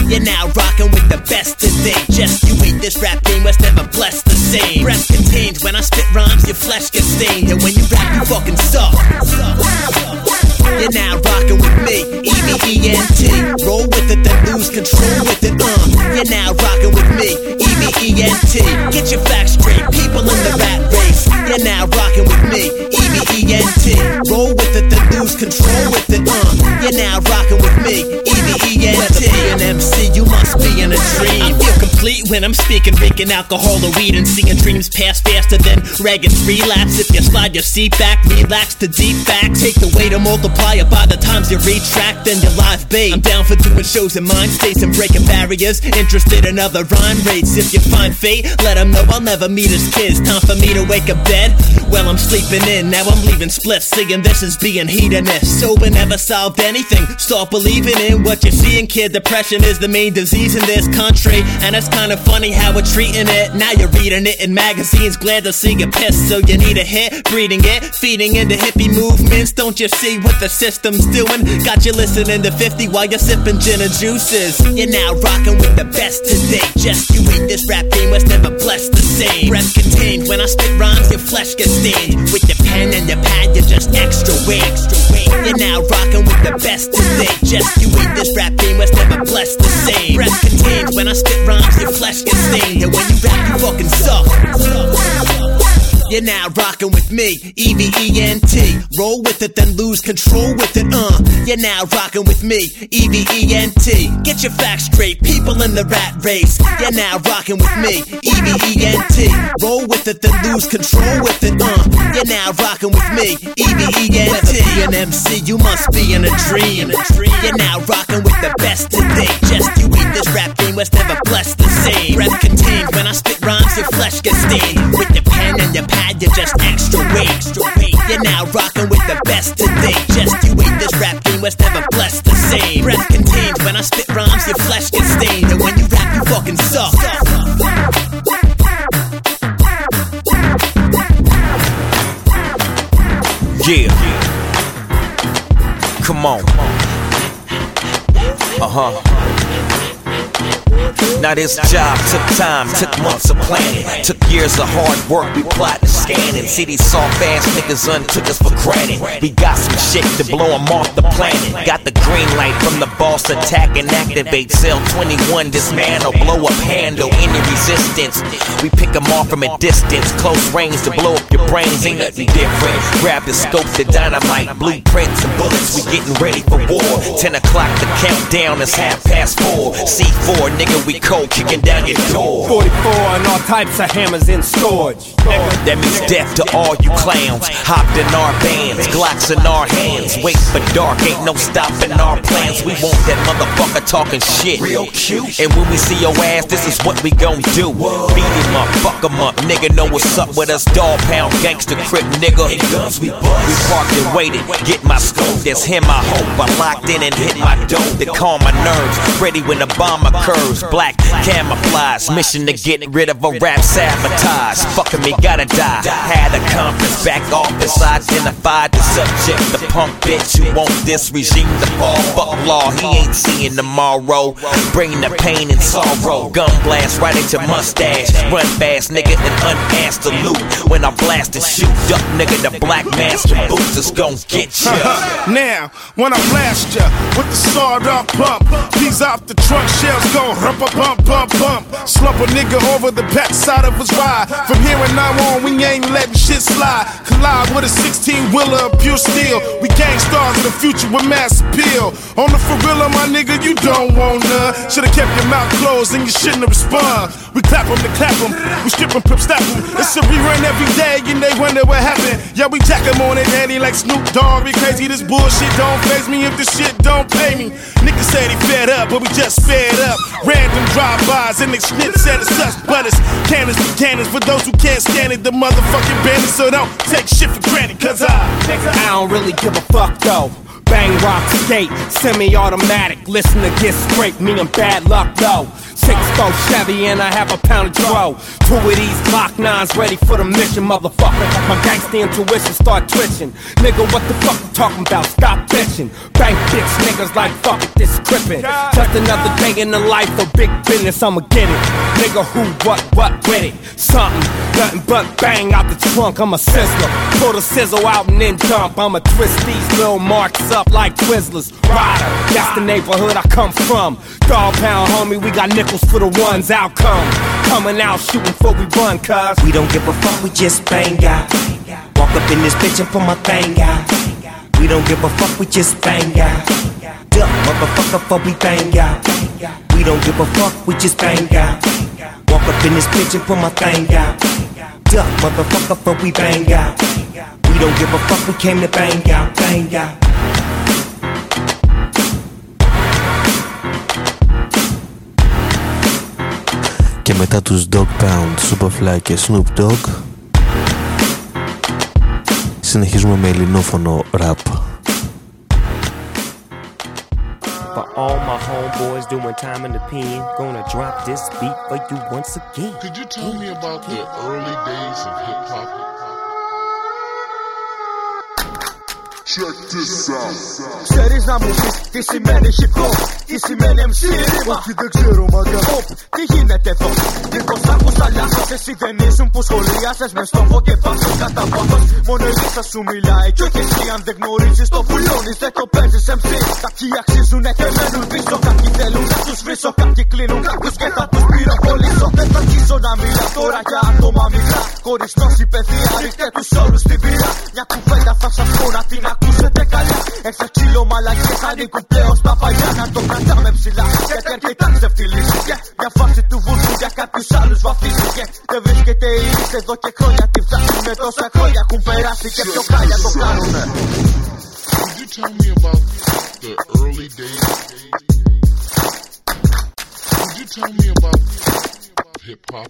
[SPEAKER 22] You're now rocking with the best today. Just you wait, this rap game was never blessed the same. Breath contained when I spit rhymes, your flesh gets stained. And when you rap, you fucking suck. You're now rocking with me, E-V-E-N-T Roll with it, then lose control with it, uh You're now rocking with me, E-V-E-N-T Get your facts straight, people in the rat race You're now rocking with me, E-V-E-N-T Roll with it, then lose control with it, uh. You're now rocking with me, E-V-E-N-T An MC, you must be in a dream complete when I'm speaking, drinking alcohol or weed And seeing dreams pass faster than Reagan's relapse If you slide your seat back, relax to deep back. Take the to multiply it by the times you retract Then your life bait I'm down for doing shows in mind states and breaking barriers. Interested in other rhyme rates. If you find fate, let them know I'll never meet his kids. Time for me to wake up dead. Well, I'm sleeping in, now I'm leaving split Seeing this as being hedonist Sober never solved anything. Start believing in what you're seeing, kid. Depression is the main disease in this country. And it's kind of funny how we're treating it. Now you're reading it in magazines Glad to see you pissed So you need a hit, breeding it Feeding into hippie movements. Don't you see what the system's doing? Got you listening to 50 while you're sipping gin and juices. You're now rocking with the best today Just you wait, this rap game was never blessed the same. Breath contained when I spit rhymes Your flesh gets stained. With your pen and your pad You're just extra weight Extra weight. You're now rocking with the best today Just you wait, this rap game was never blessed the same. Breath contained When I spit rhymes, your flesh gets stained. And when you rap, you fucking suck. You're now rocking with me, E V E N T. Roll with it, then lose control with it, uh. You're now rocking with me, E V E N T. Get your facts straight, people in the rat race. You're now rocking with me, E V E N T. Roll with it, then lose control with it, uh. You're now rocking with me, E V E N T. An MC, you must be in a dream. You're now rocking with the best to date. Just you eat this rap game was never blessed the same. Breath contained when I spit rhymes, your flesh gets stained. With the pen and your pad, you're just extra weight. Extra weight. You're now rocking with the best today. Just you wait, this rap game was never blessed the same. Breath contained when I spit rhymes, your flesh gets stained. And when you rap, you fucking suck.
[SPEAKER 23] Yeah. Come on. Uh huh. Now this job took time, took months of planning, took years of hard work. We plotting, scanning. See these soft ass niggas untook us for granted. We got some shit to blow blow 'em off the planet. Got the green light from the boss, attack and activate. Cell 21, dismantle, blow up, handle any resistance. We pick pick 'em off from a distance, close range to blow up your brains. Ain't nothing different. Grab the scope, the dynamite, blueprints and bullets. We getting ready for war. 10 o'clock, the countdown is half past four. C4, nigga, we cold kicking down your door.
[SPEAKER 24] 44 and all types of hammers in storage.
[SPEAKER 23] That means death to all you clowns. Hopped in our bands, Glocks in our hands. Wait for dark, ain't no stopping our plans. We want that motherfucker talking shit. Real cute. And when we see your ass, this is what we gon' do. Beat him up, fuck him up. Nigga know what's up with us. Dogg Pound, gangster crip, nigga. guns we bust. We parked and waited. Get my scope, that's him, I hope. I locked in and hit my dope to calm my nerves. Ready when the bomb occurs. Black camouflage. Mission to get rid of a rap sabotage. Fucking me, gotta die. Had a conference back office. Identified the subject. The punk bitch who want this regime to fall. Fuck law, he ain't seeing tomorrow. Bring the pain and sorrow. Gun blast right into mustache. Run fast, nigga, and unasked to loot. When I blast and shoot up, nigga, the black master boots is gon' get ya.
[SPEAKER 17] now, when I blast ya with the sawed off pump, these off the truck shells go rump bump bump bump. bump. Slump a nigga over the back side of his ride. From here and now on, we ain't letting shit slide. Collide with a 16 wheeler of pure steel. We gang stars in the future with mass appeal. On the Ferrilla, my nigga, you don't want none. Should've kept your mouth closed and you shouldn't have respond. We clap clap 'em to clap 'em. We strip strip 'em, pimp step 'em. It's a rerun every day and they wonder what happened. Yeah, we jack jack 'em on it, daddy, like Snoop Dogg. We crazy, this bullshit don't phase me if this shit don't pay me. Niggas said he fed up, but we just fed up. Random drive-bys and they snitch at us, but it's cannons for cannons for those who can't stand it. The motherfucking bandits, so don't take shit for granted, cause I.
[SPEAKER 24] I don't really give a fuck though. Bang rock skate, semi-automatic. Listen to get straight, me and bad luck though. Six four Chevy and I have a pound of dro. Two of these Glock nines ready for the mission, motherfucker. My gangsta intuition start twitching. Nigga, what the fuck you talking about? Stop bitching. Bank bitch niggas like fuck it, this crippin'. Just another day in the life of big business, I'ma get it. Nigga, who, what, what with it? Something, nothing but bang out the trunk. I'm a sizzler. Pull the sizzle out and then dump. I'ma twist these little marks up like Twizzlers. Rider, that's the neighborhood I come from. Dogg Pound, homie, we got for the ones. Outcome, coming out shooting before we run, cuz.
[SPEAKER 25] We don't give a fuck, we just bang out. Walk up in this bitch and pull my thing out. We don't give a fuck, we just bang out. Duck, motherfucker, before we bang out. We don't give a fuck, we just bang out. Walk up in this bitch and pull my thing out. Duck, motherfucker, before we bang out. We don't give a fuck, we came to bang out, bang out.
[SPEAKER 3] Μετά τους Dog Pound, Superfly και Snoop Dogg συνεχίζουμε με ελληνόφωνο rap.
[SPEAKER 26] For all my homeboys doing time in the pen, gonna drop this beat for you once again.
[SPEAKER 27] Could you tell me about the early days of hip hop?
[SPEAKER 28] Ξέρεις να μου πεις τι σημαίνει hip hop Τι σημαίνει MC ρήμα
[SPEAKER 27] Όχι δεν ξέρω μαγκα
[SPEAKER 28] Hop, τι γίνεται εδώ; Μήπως άκους αλλιάσες Εσύ δεν ήσουν που σχολίασες. Μες στόχο και πάσος κατά πάθος Μόνο η λίστα σου μιλάει Κι όχι εσύ. Αν δεν γνωρίζεις το πουλώνεις Δεν το παίζεις MC Κάποιοι αξίζουν και μένουν πίσω Κάποιοι θέλουν να τους βρίσω. Κάποιοι κλείνουν κάποιους και θα τους πυροβολήσω. Δεν θα αρχίσω να μιλάω τώρα για άτομα μικρά. Χωρίς γνώση παιδεία ρίχτε τους όλους στην πύρα Μια κουβέντα θα σας πω να την ακούσετε καλά Έξω ξύλο μαλακές ανήκουν πλέον στα παλιά Να το κρατάμε ψηλά. Γιατί αρκετά ξεφτυλίσει Και μια φάση του βουλού για κάποιους άλλους βαφίζει Και δεν βρίσκεται η ρίση εδώ και χρόνια Τη ψάχνουμε τόσα χρόνια έχουν περάσει. Και πιο χάλια το κάνουνε.
[SPEAKER 18] Could you tell me about the early days? Could you tell me about hip hop?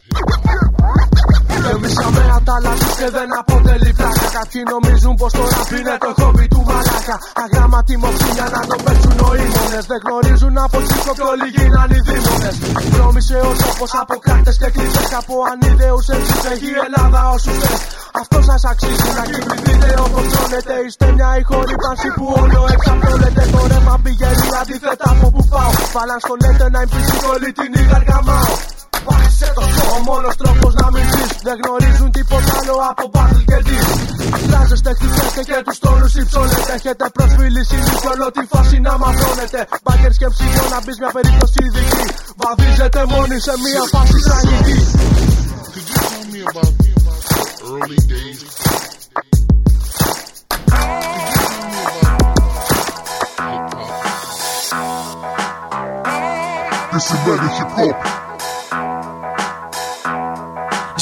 [SPEAKER 27] Γεμίσαμε ατάλα τους και δεν αποτελεί πλάκα. Κάποιοι νομίζουν πως το ραπ είναι το χόμπι του μαλάκα. Αγράμματοι μοξίνια να το παίξουν νοήμονες Δεν γνωρίζουν από τσίκο πιο λίγοι να είναι οι δήμονες. Βρώμησε ο τόπος από κράτες και κρίτες Από ανίδεους εμείς έχει η Ελλάδα όσους θες. Αυτό σας αξίζει να κυβριδείτε όπως τρώνετε. Είστε μια ηχορύπανση που όλο εξαπλώνεται. Το ρεύμα πηγαίνει αντίθετα από που πάω. Βάλαν στο λέτε να εμπίσει όλη την ηγαργαμάω Πάχισε το στο, ο μόνος τρόπος να μην ζεις Δεν γνωρίζουν τίποτα άλλο από battle και dis Φράζεστε, χτυπέστε και τους τόνους υψώνετε Έχετε προσφύληση και όλο τη φάση να μαυρώνετε Μπάγκερ και ψυγείο να μπεις μια περίπτωση ειδική. Βαδίζετε μόνοι σε μια φάση τραγική.
[SPEAKER 18] Could you tell me about the early days?
[SPEAKER 27] Τι σημαίνει hip hop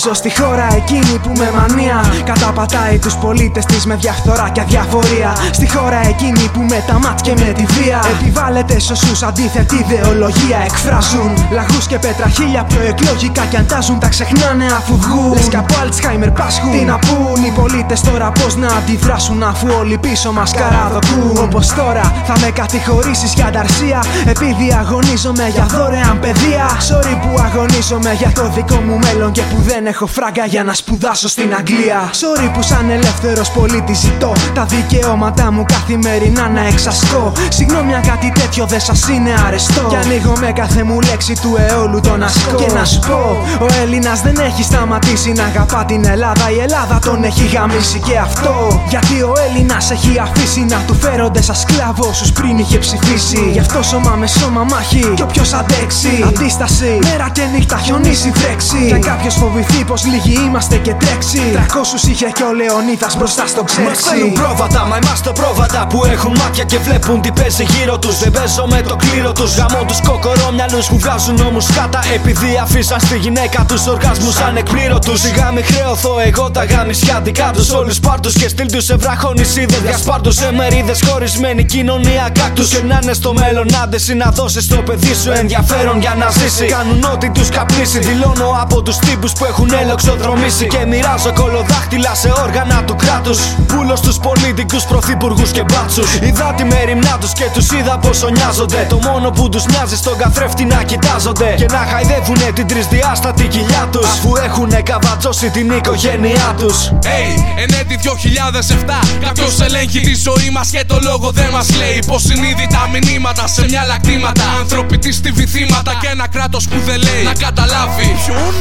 [SPEAKER 29] Ζω στη χώρα εκείνη που με μανία καταπατάει τους πολίτες της με διαφθορά και αδιαφορία. Στη χώρα εκείνη που με τα μάτια και με τη βία επιβάλλεται σε όσους αντίθετη ιδεολογία εκφράζουν. Λαγούς και πετραχίλια προεκλογικά κι αντάζουν τα ξεχνάνε αφού βγουν. Λες κι από Alzheimer πάσχουν. Τι να πούν οι πολίτες τώρα πώς να αντιδράσουν αφού όλοι πίσω μας καραδοκούν. Όπως τώρα θα με κατηγορήσεις για ανταρσία επειδή αγωνίζομαι για δωρεάν παιδεία. Sorry που αγωνίζομαι για το δικό μου μέλλον και που δεν έχω φράγκα για να σπουδάσω στην Αγγλία. Sorry που σαν ελεύθερος πολίτης ζητώ τα δικαιώματά μου καθημερινά να εξασκώ. Συγγνώμη αν κάτι τέτοιο δεν σας είναι αρεστό. Κι ανοίγω με κάθε μου λέξη του αιώλου τον ασκώ. Και να σου πω, ο Έλληνας δεν έχει σταματήσει να αγαπά την Ελλάδα. Η Ελλάδα τον έχει γαμίσει και αυτό. Γιατί ο Έλληνας έχει αφήσει να του φέρονται σαν σκλάβο όσους πριν είχε ψηφίσει. Γι' αυτό σώμα με σώμα μάχη. Κι όποιος αντέξει, αντίσταση. Μέρα και νύχτα χιονίσει βρέξει. Και αν κάποιος φοβηθεί πω λίγοι είμαστε και τρέξει. Τρακόσους είχε και ο Λεωνίδας μπροστά στο
[SPEAKER 30] Μας
[SPEAKER 27] ξέρτσι.
[SPEAKER 30] θέλουν πρόβατα, μα είμαστε πρόβατα που έχουν μάτια και βλέπουν τι παίζει γύρω τους. Δεν παίζω με το κλήρο τους. Γαμώ τους κοκορόμυαλους που βγάζουν όμω κάτα επειδή αφήσαν στη γυναίκα τους οργασμού ανεκπλήρωτου. Σιγά μη χρεωθώ εγώ τα γάμισια δικά τους. Όλους πάρτους και στείλ τους σε βραχονισίδε για σπάρτου. Σε μερίδες χωρισμένη κοινωνία κάκτους. Και να είναι στο μέλλον άντεση να δώσει στο παιδί σου ενδιαφέρον για να ζήσει. Κάνουν ό,τι τους καπνίσει. Δηλώνω από τους τύπους που έχουν ελοξοδρομήσει. Και μοιράζω κολοδάχτυλα σε όργανα του κράτους. Πούλο στους πολιτικού πρωθυπουργούς και μπάτσους. Είδα τη μεριμνά τους και τους είδα πόσο νοιάζονται. Το μόνο που τους νοιάζει στον καθρέφτη να κοιτάζονται. Και να χαϊδεύουνε την τρισδιάστατη κοιλιά τους. Αφού έχουν καβατζώσει την οικογένειά τους.
[SPEAKER 31] Hey, εν έτη 2007 Κάποιος ελέγχει τη ζωή μας και το λόγο δεν μας λέει. Πως συνείδητα μηνύματα σε μια λακτήματα. Άνθρωποι της βυθίματα και ένα κράτος που δεν λέει. Να καταλάβει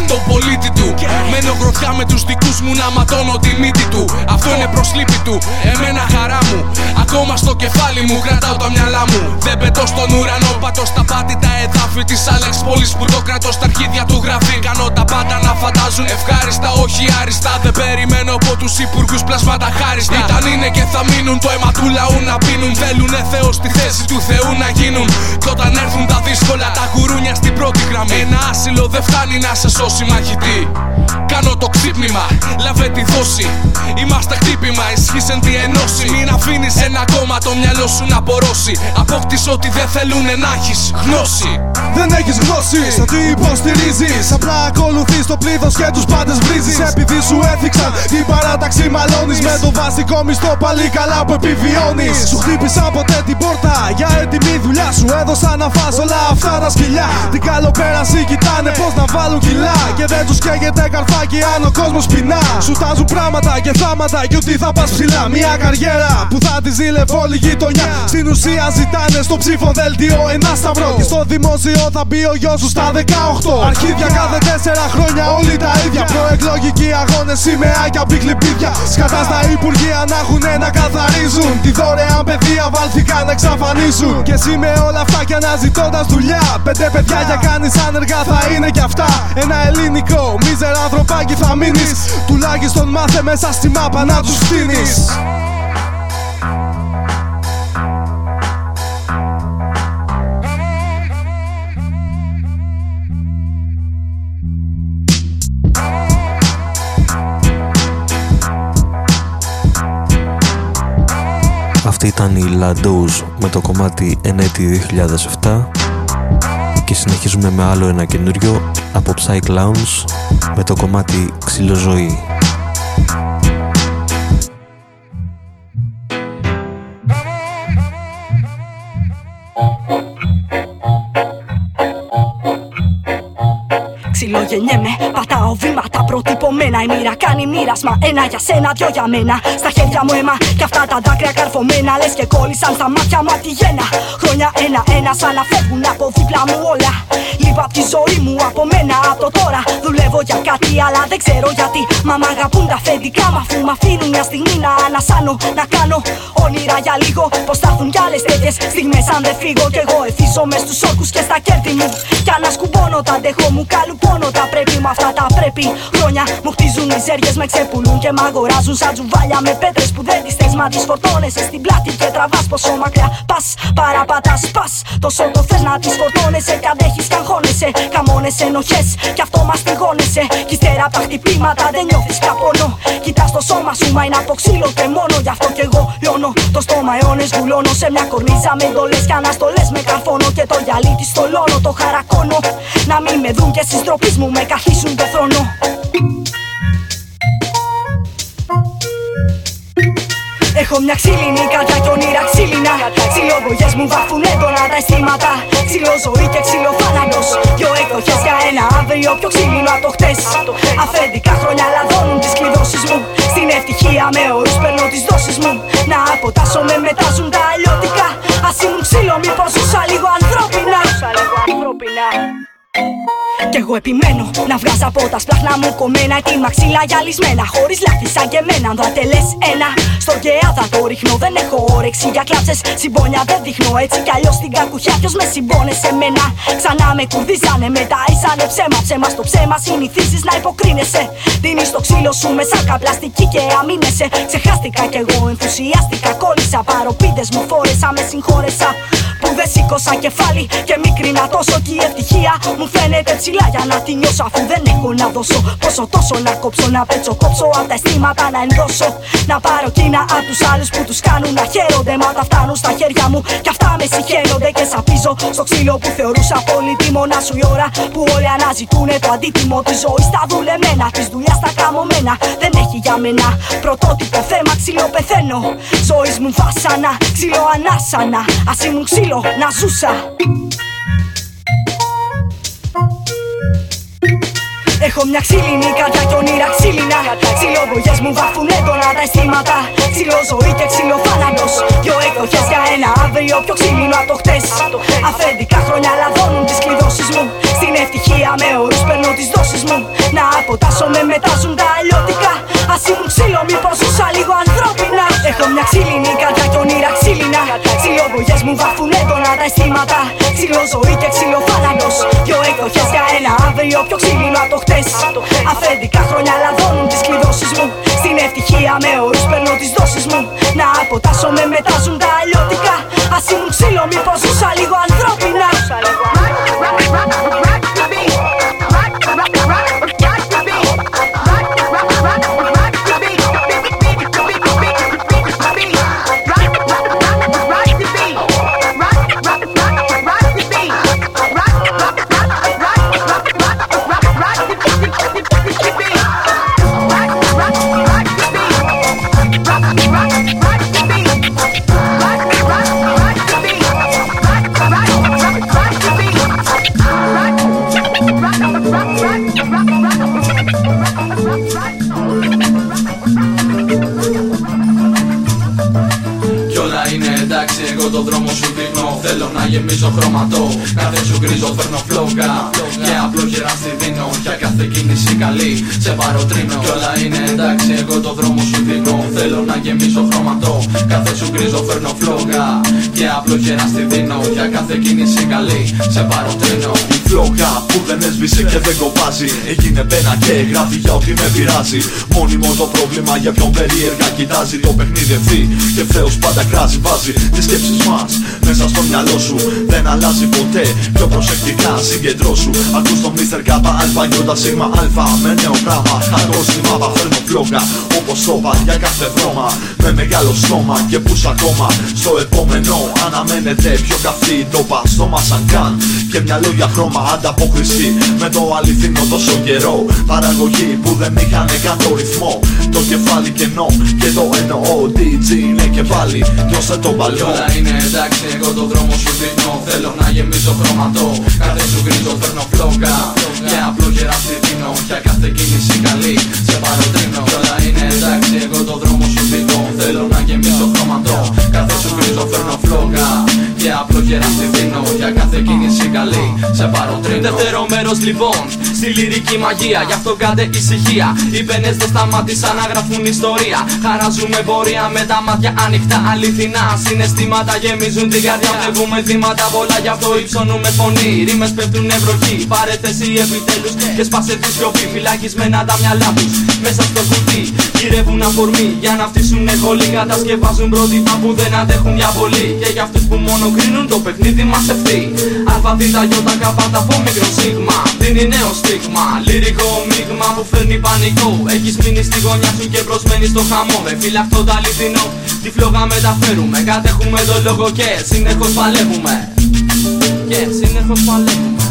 [SPEAKER 31] το πολίτη του. Μένω γροθιά με τους δικούς μου να ματώνω τη μύτη του. Αυτό είναι προσλήπη του. Εμένα χαρά μου. Ακόμα στο κεφάλι μου κρατάω τα μυαλά μου. Δεν πετώ στον ουρανό, πατώ στα πάτη τα εδάφη της Άλεξ Πόλη που το κρατώ στα αρχίδια του γραφεί. Κάνω τα πάντα να φαντάζουν ευχάριστα, όχι άριστα. Δεν περιμένω από τους υπουργούς πλασμάτα χάριστα. Ήταν είναι και θα μείνουν το αίμα του λαού να πίνουν. Θέλουνε Θεός στη θέση του Θεού να γίνουν. Κι όταν έρθουν τα δύσκολα, τα γουρούνια στην πρώτη γραμμή. Ένα άσυλο δεν φτάνει να σε σώσει μαχητή. Κάνω το ξύπνημα, λάβε τη δόση. Είμαστε χτύπημα, ισχύσεν τη ενώση. Μην αφήνεις ένα κόμμα το μυαλό σου να απορρώσει. Απόκτησε ότι δεν θέλουνε να έχεις γνώση.
[SPEAKER 27] Δεν έχεις γνώση στο τι υποστηρίζεις. Απλά ακολουθείς το πλήθος και τους πάντες βρίζεις. Επειδή σου έθιξαν την παράταξη, μαλώνεις. Με το βασικό μισθό πάλι καλά που επιβιώνεις. Σου χτύπησα ποτέ την πόρτα για έτοιμη δουλειά. Σου έδωσα να φας όλα αυτά τα σκυλιά. Την καλοπέραση κοιτάνε πώς να βάλουν κιλά. Και δεν τους καίγεται Κρατέ καρφάκι αν ο κόσμος πεινά. Σου τάζουν πράγματα και θάματα και ότι θα πας ψηλά. Μια καριέρα που θα τη ζήλευε όλη η γειτονιά. Στην ουσία ζητάνε στο ψήφο δέλτιο ένα σταυρό. Και στο δημόσιο θα μπει ο γιος σου στα 18. Αρχίδια κάθε τέσσερα χρόνια όλοι τα ίδια. Προεκλογικοί αγώνες, σημαία και αμπικλιπίδια. Σκατά στα υπουργεία να έχουν να καθαρίζουν. Τη δωρεάν παιδεία βάλθηκαν να εξαφανίσουν. Και εσύ με όλα αυτά και αναζητώντας δουλειά. Πέντε παιδιά για κάνεις άνεργα θα είναι κι αυτά. Ένα ελληνικό μίζερα ανθρωπάκι θα μείνεις. Τουλάχιστον μάθε μέσα στη μάπα να τους στείνεις.
[SPEAKER 3] Αυτή ήταν η Lados με το κομμάτι Ενέτη 2007 και συνεχίζουμε με άλλο ένα καινούριο από Psy Clowns με το κομμάτι Ξυλοζωή.
[SPEAKER 32] Ξυλογεννιέμαι, πατάω βήματα προτυπωμένα. Η μοίρα κάνει μοίρασμα. Ένα για σένα, δυο για μένα. Στα χέρια μου αίμα και αυτά τα δάκρυα καρφωμένα. Λες και κόλλησαν στα μάτια μου τη γένα. Χρόνια ένα-ένα σαν να φεύγουν από δίπλα μου όλα. Λείπω από τη ζωή μου από μένα από το τώρα. Δουλεύω για κάτι, αλλά δεν ξέρω γιατί. Μα μ' αγαπούν τα αφεντικά μου αφού μ' αφήνουν μια στιγμή να ανασάνω. Να κάνω όνειρα για λίγο. Πω θα έρθουν κι άλλες τέτοιες στιγμές αν δεν φύγω. Κι εγώ εθίζω μες στους όρκους και στα κέρδη μου. Κι ανασκουμπώνω τα αντέχω μου, καλουπώνω τα πρέπει. Μα αυτά τα πρέπει. Χρόνια μου χτίζουν οι ζέριε, με ξεπουλούν και μ' αγοράζουν σαν τζουβάλια με πέτρες που δεν τις θες. Μα τις φορτώνεσαι στην πλάτη και τραβάς πόσο μακριά πας. Παραπατάς, πας. Τόσο το θες να τις φορτώνεσαι κι αντέχει κι αγχώνεσαι. Καμώνεσαι ενοχές κι αυτό μας τυγώνεσαι. Κι ύστερα από τα χτυπήματα δεν νιώθεις πια πόνο. Κοιτάς το σώμα σου, μα είναι από ξύλο και μόνο γι' αυτό κι εγώ λιώνω. Το στόμα αιώνες βουλώνω σε μια κορνίζα με εντολές κι αναστολές με καρφώνω. Και το γυαλί της στολώνω, το χαρακώνω. Να μην με δουν και στις τροπή μου με καθίσουν το θρόνο. Έχω μια ξύλινη καρδιά κι όνειρα ξύλινα. Ξυλοβογιές μου βάφουν έντονα τα αισθήματα. Ξύλο ζωή και ξύλο θάνατος. Δυο εκδοχές για ένα αύριο πιο ξύλινο από το χτες. Αφεντικά χρόνια λαδώνουν τις κλειδώσεις μου. Στην ευτυχία με όρους παίρνω τις δόσεις μου. Να αποτάσω με μετάζουν τα αλλιώτικα. Ας ήμουν ξύλο μήπως ζούσα λίγο ανθρώπινα κι εγώ επιμένω να βγάζω από τα σπλάχνα μου κομμένα τη μαξίλα γυαλισμένα. Χωρίς λάθη σαν και εμένα, αν ατελέ ένα. Στο γκέα θα το ρίχνω, δεν έχω όρεξη για κλάψες. Συμπόνια δεν δείχνω έτσι κι αλλιώς την κακουχιά. Ποιος με συμπόνε σε μένα. Ξανά με κουρδίζανε, μετά ήσανε ψέμα. Ψέμα στο ψέμα συνηθίζει να υποκρίνεσαι. Δίνεις το ξύλο σου με σάκα πλαστική και αμήνεσαι. Ξεχάστηκα κι εγώ, ενθουσιάστηκα, κόλλησα. Παροπίδες μου φόρεσα, με συγχώρεσα. Που δεν σήκωσα κεφάλι και μικρίνα τόσο κι η ευτυχία μου φαίνεται ψηλά για να τη νιώσω αφού δεν έχω να δώσω. Πόσο τόσο να κόψω, να πέτσω, κόψω απ' τα αισθήματα να ενδώσω. Να πάρω κίνα απ' τους άλλους που τους κάνουν να χαίρονται Μα τα φτάνουν στα χέρια μου. Κι αυτά με συχαίνονται Και σαπίζω στο ξύλο που θεωρούσα πολύτιμο. Να σου η ώρα που όλοι αναζητούνε το αντίτιμο της ζωής. Στα δουλεμένα, της δουλειάς στα καμωμένα. Δεν έχει για μένα πρωτότυπο θέμα ξύλο πεθαίνω. Ζωής μου βάσανα, ξύλο ανάσανα. Ας ήμουν ξύλο να ζούσα Έχω μια ξύλινη καρδιά κι όνειρα ξύλινα Ξυλοβογιές μου βάφουν έντονα τα αισθήματα. Ξύλο ζωή και ξύλο θάνατος. Δυο εκδοχές για ένα αύριο πιο ξύλινο από το χτες. Αφεντικά χρόνια λαδώνουν τις κλειδώσεις μου. Στην ευτυχία με όρους παίρνω τις δόσεις μου. Να αποτάσω με μετάζουν τα αλλιώτικα. Ας ήμουν ξύλο μήπως ζούσα λίγο ανθρώπινα. Έχω μια ξύλινη καρδιά κι όνειρα ξύλινα. Ξυλοβογιές μου βάφουν έντονα τα αισθήματα. Ξύλο ζωή και ξύλο θάνατος. Δυο εκδοχές για ένα αύριο πιο ξύλινο από το χτες Αφεντικά χρόνια λαδώνουν τις κλειδώσεις μου. Στην ευτυχία με όρους παίρνω τις δόσεις μου. Να αποτάσω με μετάζουν τα αλλιώτικα. Ας ήμουν ξύλο μήπως
[SPEAKER 33] να γεμίσω χρωματό Κάθε σου γκρίζο φέρνω φλόγκα. Και απλό χερά στη δίνω. Για κάθε κίνηση καλή σε παροτρύνω Κι όλα είναι εντάξει εγώ το δρόμο σου δείχνω Θέλω να γεμίσω χρωματό Κάθε σου γκρίζο φέρνω φλόγκα. Και απλό χερά στη δίνω. Για κάθε κίνηση καλή σε παροτρύνω
[SPEAKER 34] Η φλόγα που δεν έσβησε και δεν κοπάζει. Έγινε πένα και γράφει για ό,τι με πειράζει. Μόνιμο το πρόβλημα για ποιον περίεργα κοιτάζει. Το παιχνίδι ευθύ και ευθέως πάντα κράζει Βάζει. Τις σκέψεις μας μέσα στο μυαλό σου. Δεν αλλάζει ποτέ πιο προσεκτικά συγκεντρώσου Ακούς το Mr. Kappa Αλφα Νιώτα Σίγμα Αλφα με νέο πράγμα. Ακούς τη μάπα φέρνω φλόγα. Όπως σώπα για κάθε βρώμα. Με μεγάλο στόμα και πούς ακόμα. Στο επόμενο αναμένεται πιο καυτή ντόπα. Στόμα σαν καν Και μια λόγια χρώμα ανταπόκριση. Με το αληθινό τόσο καιρό Παραγωγή που δεν είχαν καν το ρυθμό. Το κεφάλι κενό και το εννοώ DJ είναι και πάλι. Νιώσε το
[SPEAKER 33] Κι
[SPEAKER 34] παλιό.
[SPEAKER 33] Όλα είναι εντάξει εγώ το δρόμο σου δείχνω Θέλω να γεμίσω χρωματό Κάθε σου γκρίζο φέρνω φλόγκα. Και απλό γερά στη δίνω Για κάθε κίνηση καλή σε παροτρύνω. Κι όλα είναι εντάξει εγώ το δρόμο σου δείχνω Θέλω να γεμίσω χρωματό Κάθε σου γκρίζο φέρνω φλόγκα Και απλό γερά στη δίνω Για κάθε κίνηση καλή. Σε παροτρύνω Δεύτερο μέρος λοιπόν Στη λυρική μαγεία Γι' αυτό κάντε ησυχία. Οι πένες δεν σταμάτησαν να γραφούν ιστορία. Χαράζουμε πορεία με τα μάτια ανοιχτά αληθινά. Συναισθήματα γεμίζουν την καρδιά. Βλέπουμε θύματα πολλά γι' αυτό υψώνουμε φωνή. Ρήμες πέφτουν βροχή. Πάρε θέση επιτέλους και σπάσε τη σιωπή Φυλακισμένα τα μυαλά τους μέσα στο κουτί. Γυρεύουν αφορμή για να φτύσουν κολλή Κατασκευάζουν πρότυπα που δεν αντέχουν για πολύ. Και για αυτούς που μόνο κρίνουν το παιχνίδι μας ευθύ. Αλφα, Β, Ι, Κ, τα από μικρό σίγμα. Δίνει νέο στίγμα, λυρικό μείγμα που φέρνει πανικό. Έχεις μείνει στη γωνιά σου και προσμένεις στο χαμό. Με φυλαχτό το αληθινό, τη φλόγα μεταφέρουμε. Κατέχουμε το λόγο και συνεχώς παλεύουμε. Και συνεχώς παλεύουμε.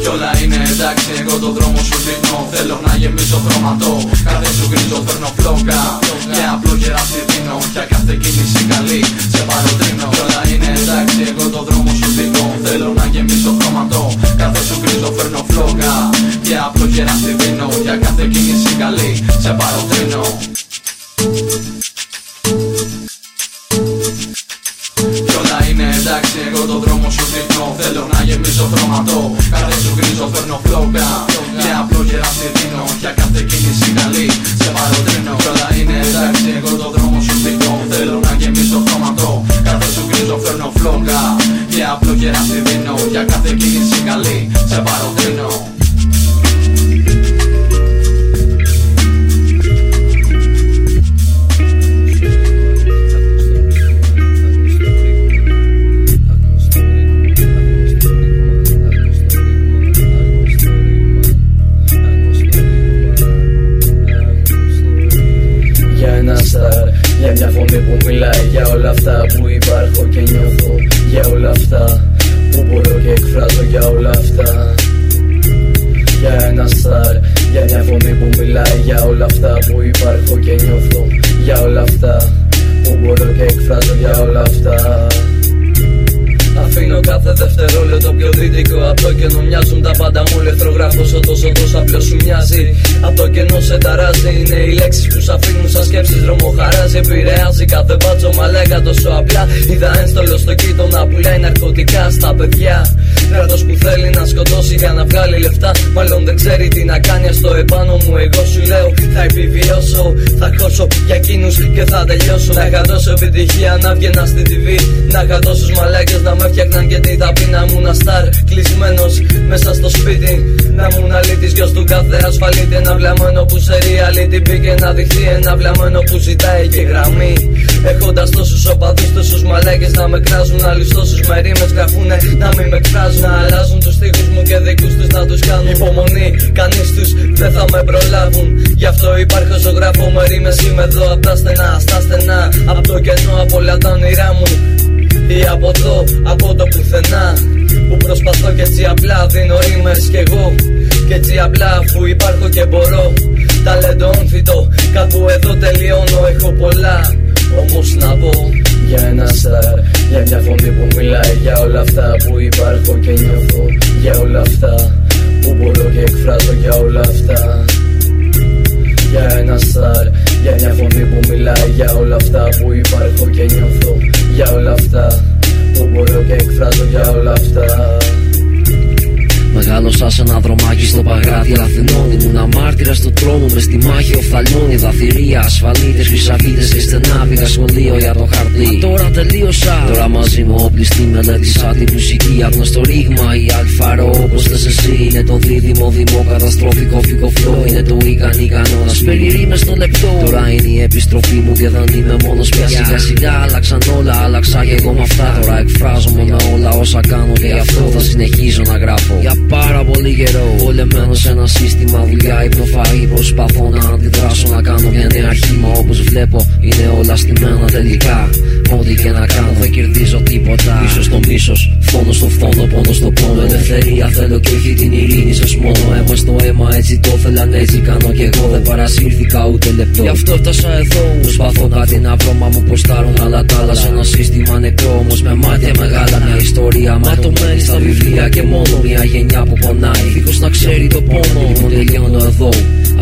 [SPEAKER 33] Κι όλα είναι εντάξει, εγώ το δρόμο σου δείχνω Θέλω να γεμίσω χρωματό Κάθε σου γκρίζο φέρνω φλόγκα. Και απλό γερά στη δίνω Για κάθε κίνηση καλή. Σε παροτρύνω Κι όλα είναι εντάξει, εγώ το δρόμο σου δείχνω Θέλω να γεμίσω χρωματό. Κάθε σου γκρίζο φέρνω φλόγκα Και απλό γερά στη δίνω. Για κάθε κίνηση καλή. Σε παροτρύνω. Κι όλα είναι εντάξει, εγώ το δρόμο σου δείχνω Θέλω να γεμίσω χρωματό. Κάθε σου γκρίζο φέρνω φλόγκα Και απλό γερά στη δίνω Για κάθε κίνηση καλή. Σε παροτρύνω Κι όλα είναι εντάξει, εγώ το δρόμο σου δείχνω Θέλω να γεμίσω χρωματό Κάθε σου γκρίζο φέρνω φλόγκα. Και απλό γερά στη δίνω Για κάθε κίνηση καλή. Σε παροτρύνω
[SPEAKER 35] μιλάει Για όλα αυτά που υπάρχω και νιώθω Για όλα αυτά που μπορώ και εκφράζω Για όλα αυτά. Για ένα στάρ, για μια φωνή που μιλάει Για όλα αυτά που υπάρχω και νιώθω Για όλα αυτά που μπορώ και εκφράζω Για όλα αυτά Αφήνω κάθε δευτερόλεπτο πιο δυτικό. Από το κενό μοιάζουν τα πάντα μου Λεφτρογράφω όσο τόσο τόσο απλό σου μοιάζει. Από το κενό σε ταράζει Είναι οι λέξεις που σ' αφήνουν σαν σκέψεις Δρομοχαράζει, επηρεάζει κάθε μπάτσο Μα λέγα τόσο απλά. Είδα ένστολο στο κήτο να πουλάει ναρκωτικά στα παιδιά. Κράτος που θέλει να σκοτώσει για να βγάλει λεφτά. Μάλλον δεν ξέρει τι να κάνει στο επάνω μου. Εγώ σου λέω θα επιβιώσω. Θα χώσω για εκείνους και θα τελειώσω. Να είχα τόσο επιτυχία να βγαίνα στη TV. Να είχα τόσους μαλάκες να με φτιάχναν και την ταπείνα μου να στάρ Κλεισμένος μέσα στο σπίτι. Να μου αλήτης γιος του κάθε ασφαλίτη Ένα βλαμμένο που σε reality πήγε να δειχθεί Ένα βλαμμένο που ζητάει και γραμμή. Έχοντας τόσους οπαδούς, τόσους μαλάκες να με κράζουν Άλλους τόσους με ρήμες γραφούνε να μην με εκφράζουν. Να αλλάζουν τους στίχους μου και δικούς τους να τους κάνουν Υπομονή, κανείς τους δεν θα με προλάβουν. Γι' αυτό υπάρχω ζωγράφω με ρήμες Είμαι εδώ απ' τα στενά, στα στενά. Απ' το κενό, από όλα τα όνειρά μου ή από εδώ, από το πουθενά Που προσπαθώ και έτσι απλά δίνω ρήμες κι εγώ. Κι έτσι απλά αφού υπάρχω και μπορώ Ταλέντο όμφυτο, κάπου εδώ τελειώνω Έχω πολλά. Όμως να πω Για ένα στάρ, για μια φωνή που μιλάει Για όλα αυτά που υπάρχω και νιώθω Για όλα αυτά που μπορώ και εκφράζω Για όλα αυτά. Για ένα στάρ, για μια φωνή που μιλάει Για όλα αυτά που υπάρχω και νιώθω. Για όλα αυτά που μπορώ και εκφράζω Για όλα αυτά
[SPEAKER 36] Μεγάλωσα σε ένα δρομάκι στο παγράδι Αθηνών. Ήμουν αμάρτυρας στο τρόμο μες στη μάχη οφθαλμών. Δαθυρία, ασφαλίτες, χρυσαφίτε και στενά. Πήγα σχολείο για το χαρτί. Μα τώρα τελείωσα. Τώρα μαζί μου όπλιστη μελέτησα τη μουσική. Άγνωστο ρήγμα. Η αλφαρό όπως θες εσύ. Είναι το δίδυμο δημό καταστροφικό φυκοφλό. Είναι το ικανή κανόνα. Περίρημε στο λεπτό. Τώρα είναι η επιστροφή μου και δεν είμαι μόνος πια. Σιγά σιγά άλλαξαν όλα. Άλλαξα και εγώ με αυτά. Τώρα εκφράζομαι με όλα όσα κάνω και γι' αυτό θα συνεχίζω να γράφω. Για πάρα πολύ καιρό. Πολεμένο σε ένα σύστημα δουλειά, υπνοφαή. Προσπαθώ να αντιδράσω, να κάνω μια νέα αρχή. Μα όπως βλέπω, είναι όλα στημένα τελικά. Ό,τι και να κάνω, δεν κερδίζω τίποτα. Μίσο στο μίσος, φόνος στο φόνο, πόνος στο πόνο. Ελευθερία θέλω και όχι την ειρήνη, σας μόνο. Αίμα στο αίμα, έτσι το θέλαν, έτσι κάνω κι εγώ. Δεν παρασύρθηκα ούτε λεπτό. Γι' αυτό φτάσα εδώ. Προσπαθώ κάτι να βρω, μα μου προστάρουν άλλα τα άλλα. Σε ένα σύστημα νεκρό όμως με μάτια μεγάλα. Μια ιστορία ματωμένη στα βιβλία και μόνο μια γενιά που πονάει. Δίχως να ξέρει το πόνο. Λοιπόν, τελειώνω εδώ.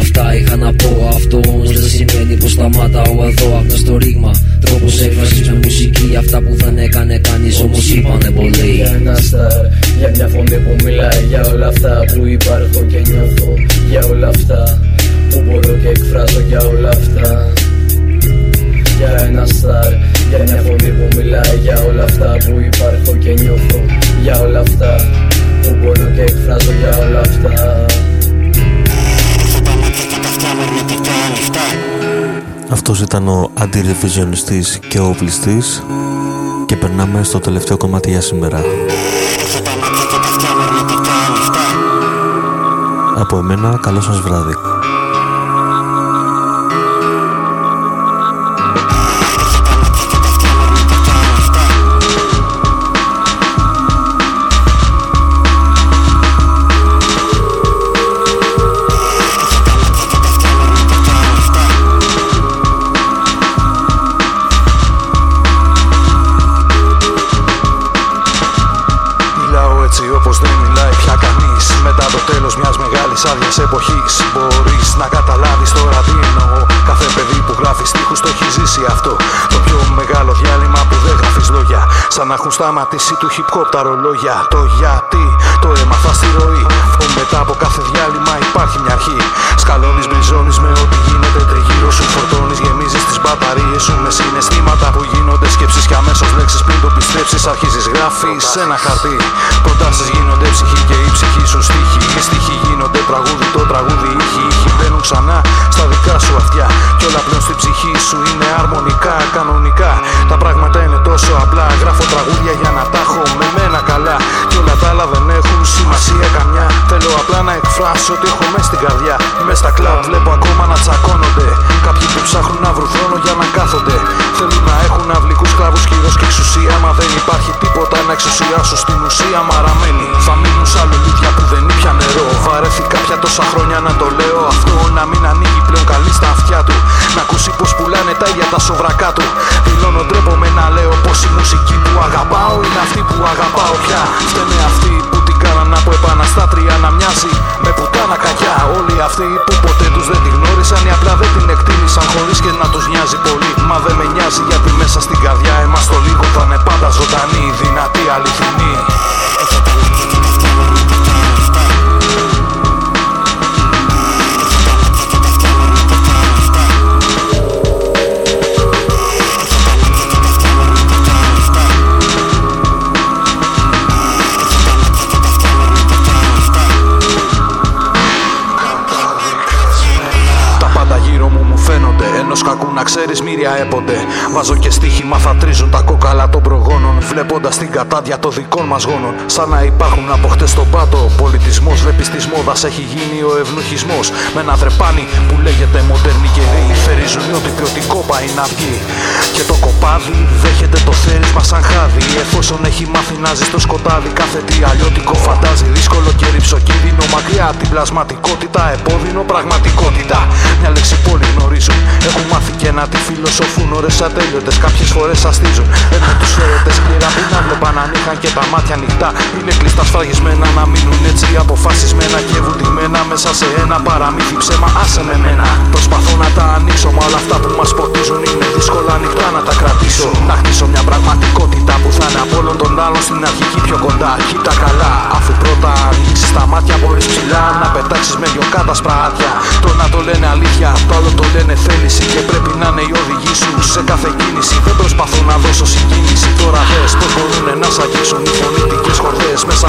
[SPEAKER 36] Αυτά είχα να πω. Αυτό όμως δεν σημαίνει πως σταματάω εδώ. Άγνωστο ρήγμα. Τρόπος έκφρασης με μουσική. Αυτά που δεν έκανε κανείς όμως είπανε πολύ.
[SPEAKER 35] Για ένα στάρ, για μια φωνή που μιλάει Για όλα αυτά που υπάρχω και νιώθω Για όλα αυτά που μπορώ και εκφράζω Για όλα αυτά Για ένα στάρ, για μια φωνή που μιλάει Για όλα αυτά που υπάρχω και νιώθω
[SPEAKER 3] Αυτός ήταν ο αντιρεβιζιονιστής και ο οπλιστής και περνάμε στο τελευταίο κομμάτι για σήμερα. Από εμένα, καλό σας βράδυ.
[SPEAKER 37] Σταματήσει του hip hop τα ρολόγια. Το γιατί το έμαθα στη ροή. Που μετά από κάθε διάλειμμα υπάρχει μια αρχή. Σκαλώνεις, μπριζώνεις με ό,τι γίνεται τριγύρω σου Φορτώνεις, γεμίζεις τις μπαταρίες σου με συναισθήματα που γίνονται σκέψεις και αμέσως λέξεις πριν το πιστέψεις Αρχίζεις γράφεις σε ένα χαρτί. Προτάσεις γίνονται ψυχή και η ψυχή σου στίχη Οι στίχοι γίνονται τραγούδι, το τραγούδι ήχοι Ήχοι μπαίνουν ξανά στα δικά σου αυτιά. Κι όλα πλέον στη ψυχή σου είναι αρμονικά, κανονικά. Τα πράγματα είναι τόσο απλά. Γράφω τραγούδια για να τα έχω με μένα καλά. Κι όλα τα άλλα δεν έχουν σημασία καμιά Θέλω απλά να εκφράσω ότι έχω μέσα στην καρδιά Μες στα κλαμπ. Βλέπω ακόμα να τσακώνονται. Κάποιοι που ψάχνουν να βρουν χρόνο για να κάθονται. Θέλουν να έχουν αυλικούς κλάβους χειρός και εξουσία Μα δεν υπάρχει τίποτα να εξουσιάσω στην ουσία Μαραμένοι θα μείνουν σαν λουλούδια που δεν ήπια νερό. Βαρέθηκα πια τόσα χρόνια να το λέω. Αυτό να μην ανοίγει Να ακούσει πως πουλάνε τα ίδια τα σοβρακά του Δηλώνω ντρέπομαι να λέω πως η μουσική που αγαπάω είναι αυτή που αγαπάω πια. Φταίνε αυτοί που την κάναν από επαναστάτρια να μοιάζει με πουτάνα κακιά. Όλοι αυτοί που ποτέ τους δεν την γνώρισαν ή απλά δεν την εκτίμησαν χωρίς και να τους νοιάζει πολύ. Μα δεν με νοιάζει γιατί μέσα στην καρδιά εμάς το λίγο θα είναι πάντα ζωντανή, δυνατή, αληθινή said it's ξέρει μύρια έπονται. Βάζω και στοίχημα θα τρίζουν τα κόκαλα των προγόνων. Βλέποντας την κατάδια των δικών μας γόνων. Σαν να υπάρχουν από χτες στον πάτο. Ο πολιτισμός βλέπει τη μόδα έχει γίνει ο ευνοχισμό. Με ένα τρεπάνι που λέγεται μοντέρνη καιρή. Φερίζουν ότι ποιοτικό πάει να βγει. Και το κοπάδι δέχεται το θέρισμα σαν χάδι. Εφόσον έχει μάθει να ζει στο σκοτάδι. Κάθε τι αλλιώτικο φαντάζει. Δύσκολο και ρηψοκίνδυνο. Μακριά την πλασματικότητα. Επώδυνο πραγματικότητα. Μια λέξη πολύ γνωρίζουν. Έχουν μάθει και μένα τη φιλοσοφούν ώρες ατέλειωτες. Κάποιες φορές αστίζουν. Ε, Παίρνουν τους φέρετε σκληρά που να βλέπαν ανοίγαν και τα μάτια ανοιχτά. Είναι κλειστά σφραγισμένα να μείνουν έτσι αποφασισμένα και βουτυμένα μέσα σε ένα παραμύθι ψέμα. Άσε με μένα. Προσπαθώ να τα ανοίξω, μα όλα αυτά που μας ποτίζουν είναι δύσκολα ανοιχτά να τα κρατήσω. Να χτίσω μια πραγματικότητα που θα είναι από όλων των άλλων στην αρχική πιο κοντά. Κοίτα καλά, αφού πρώτα ανοίξεις τα μάτια, μπορείς ψηλά να πετάξεις με δυο κάτα σπράτια. Το να το λένε αλήθεια, το άλλο το λένε θέληση και πρέπει να είναι η οδηγία σου σε κάθε κίνηση. Δεν προσπαθώ να δώσω συγκίνηση. Τώρα δες πώς μπορούν να σ' οι φωνητικέ χορδέ μέσα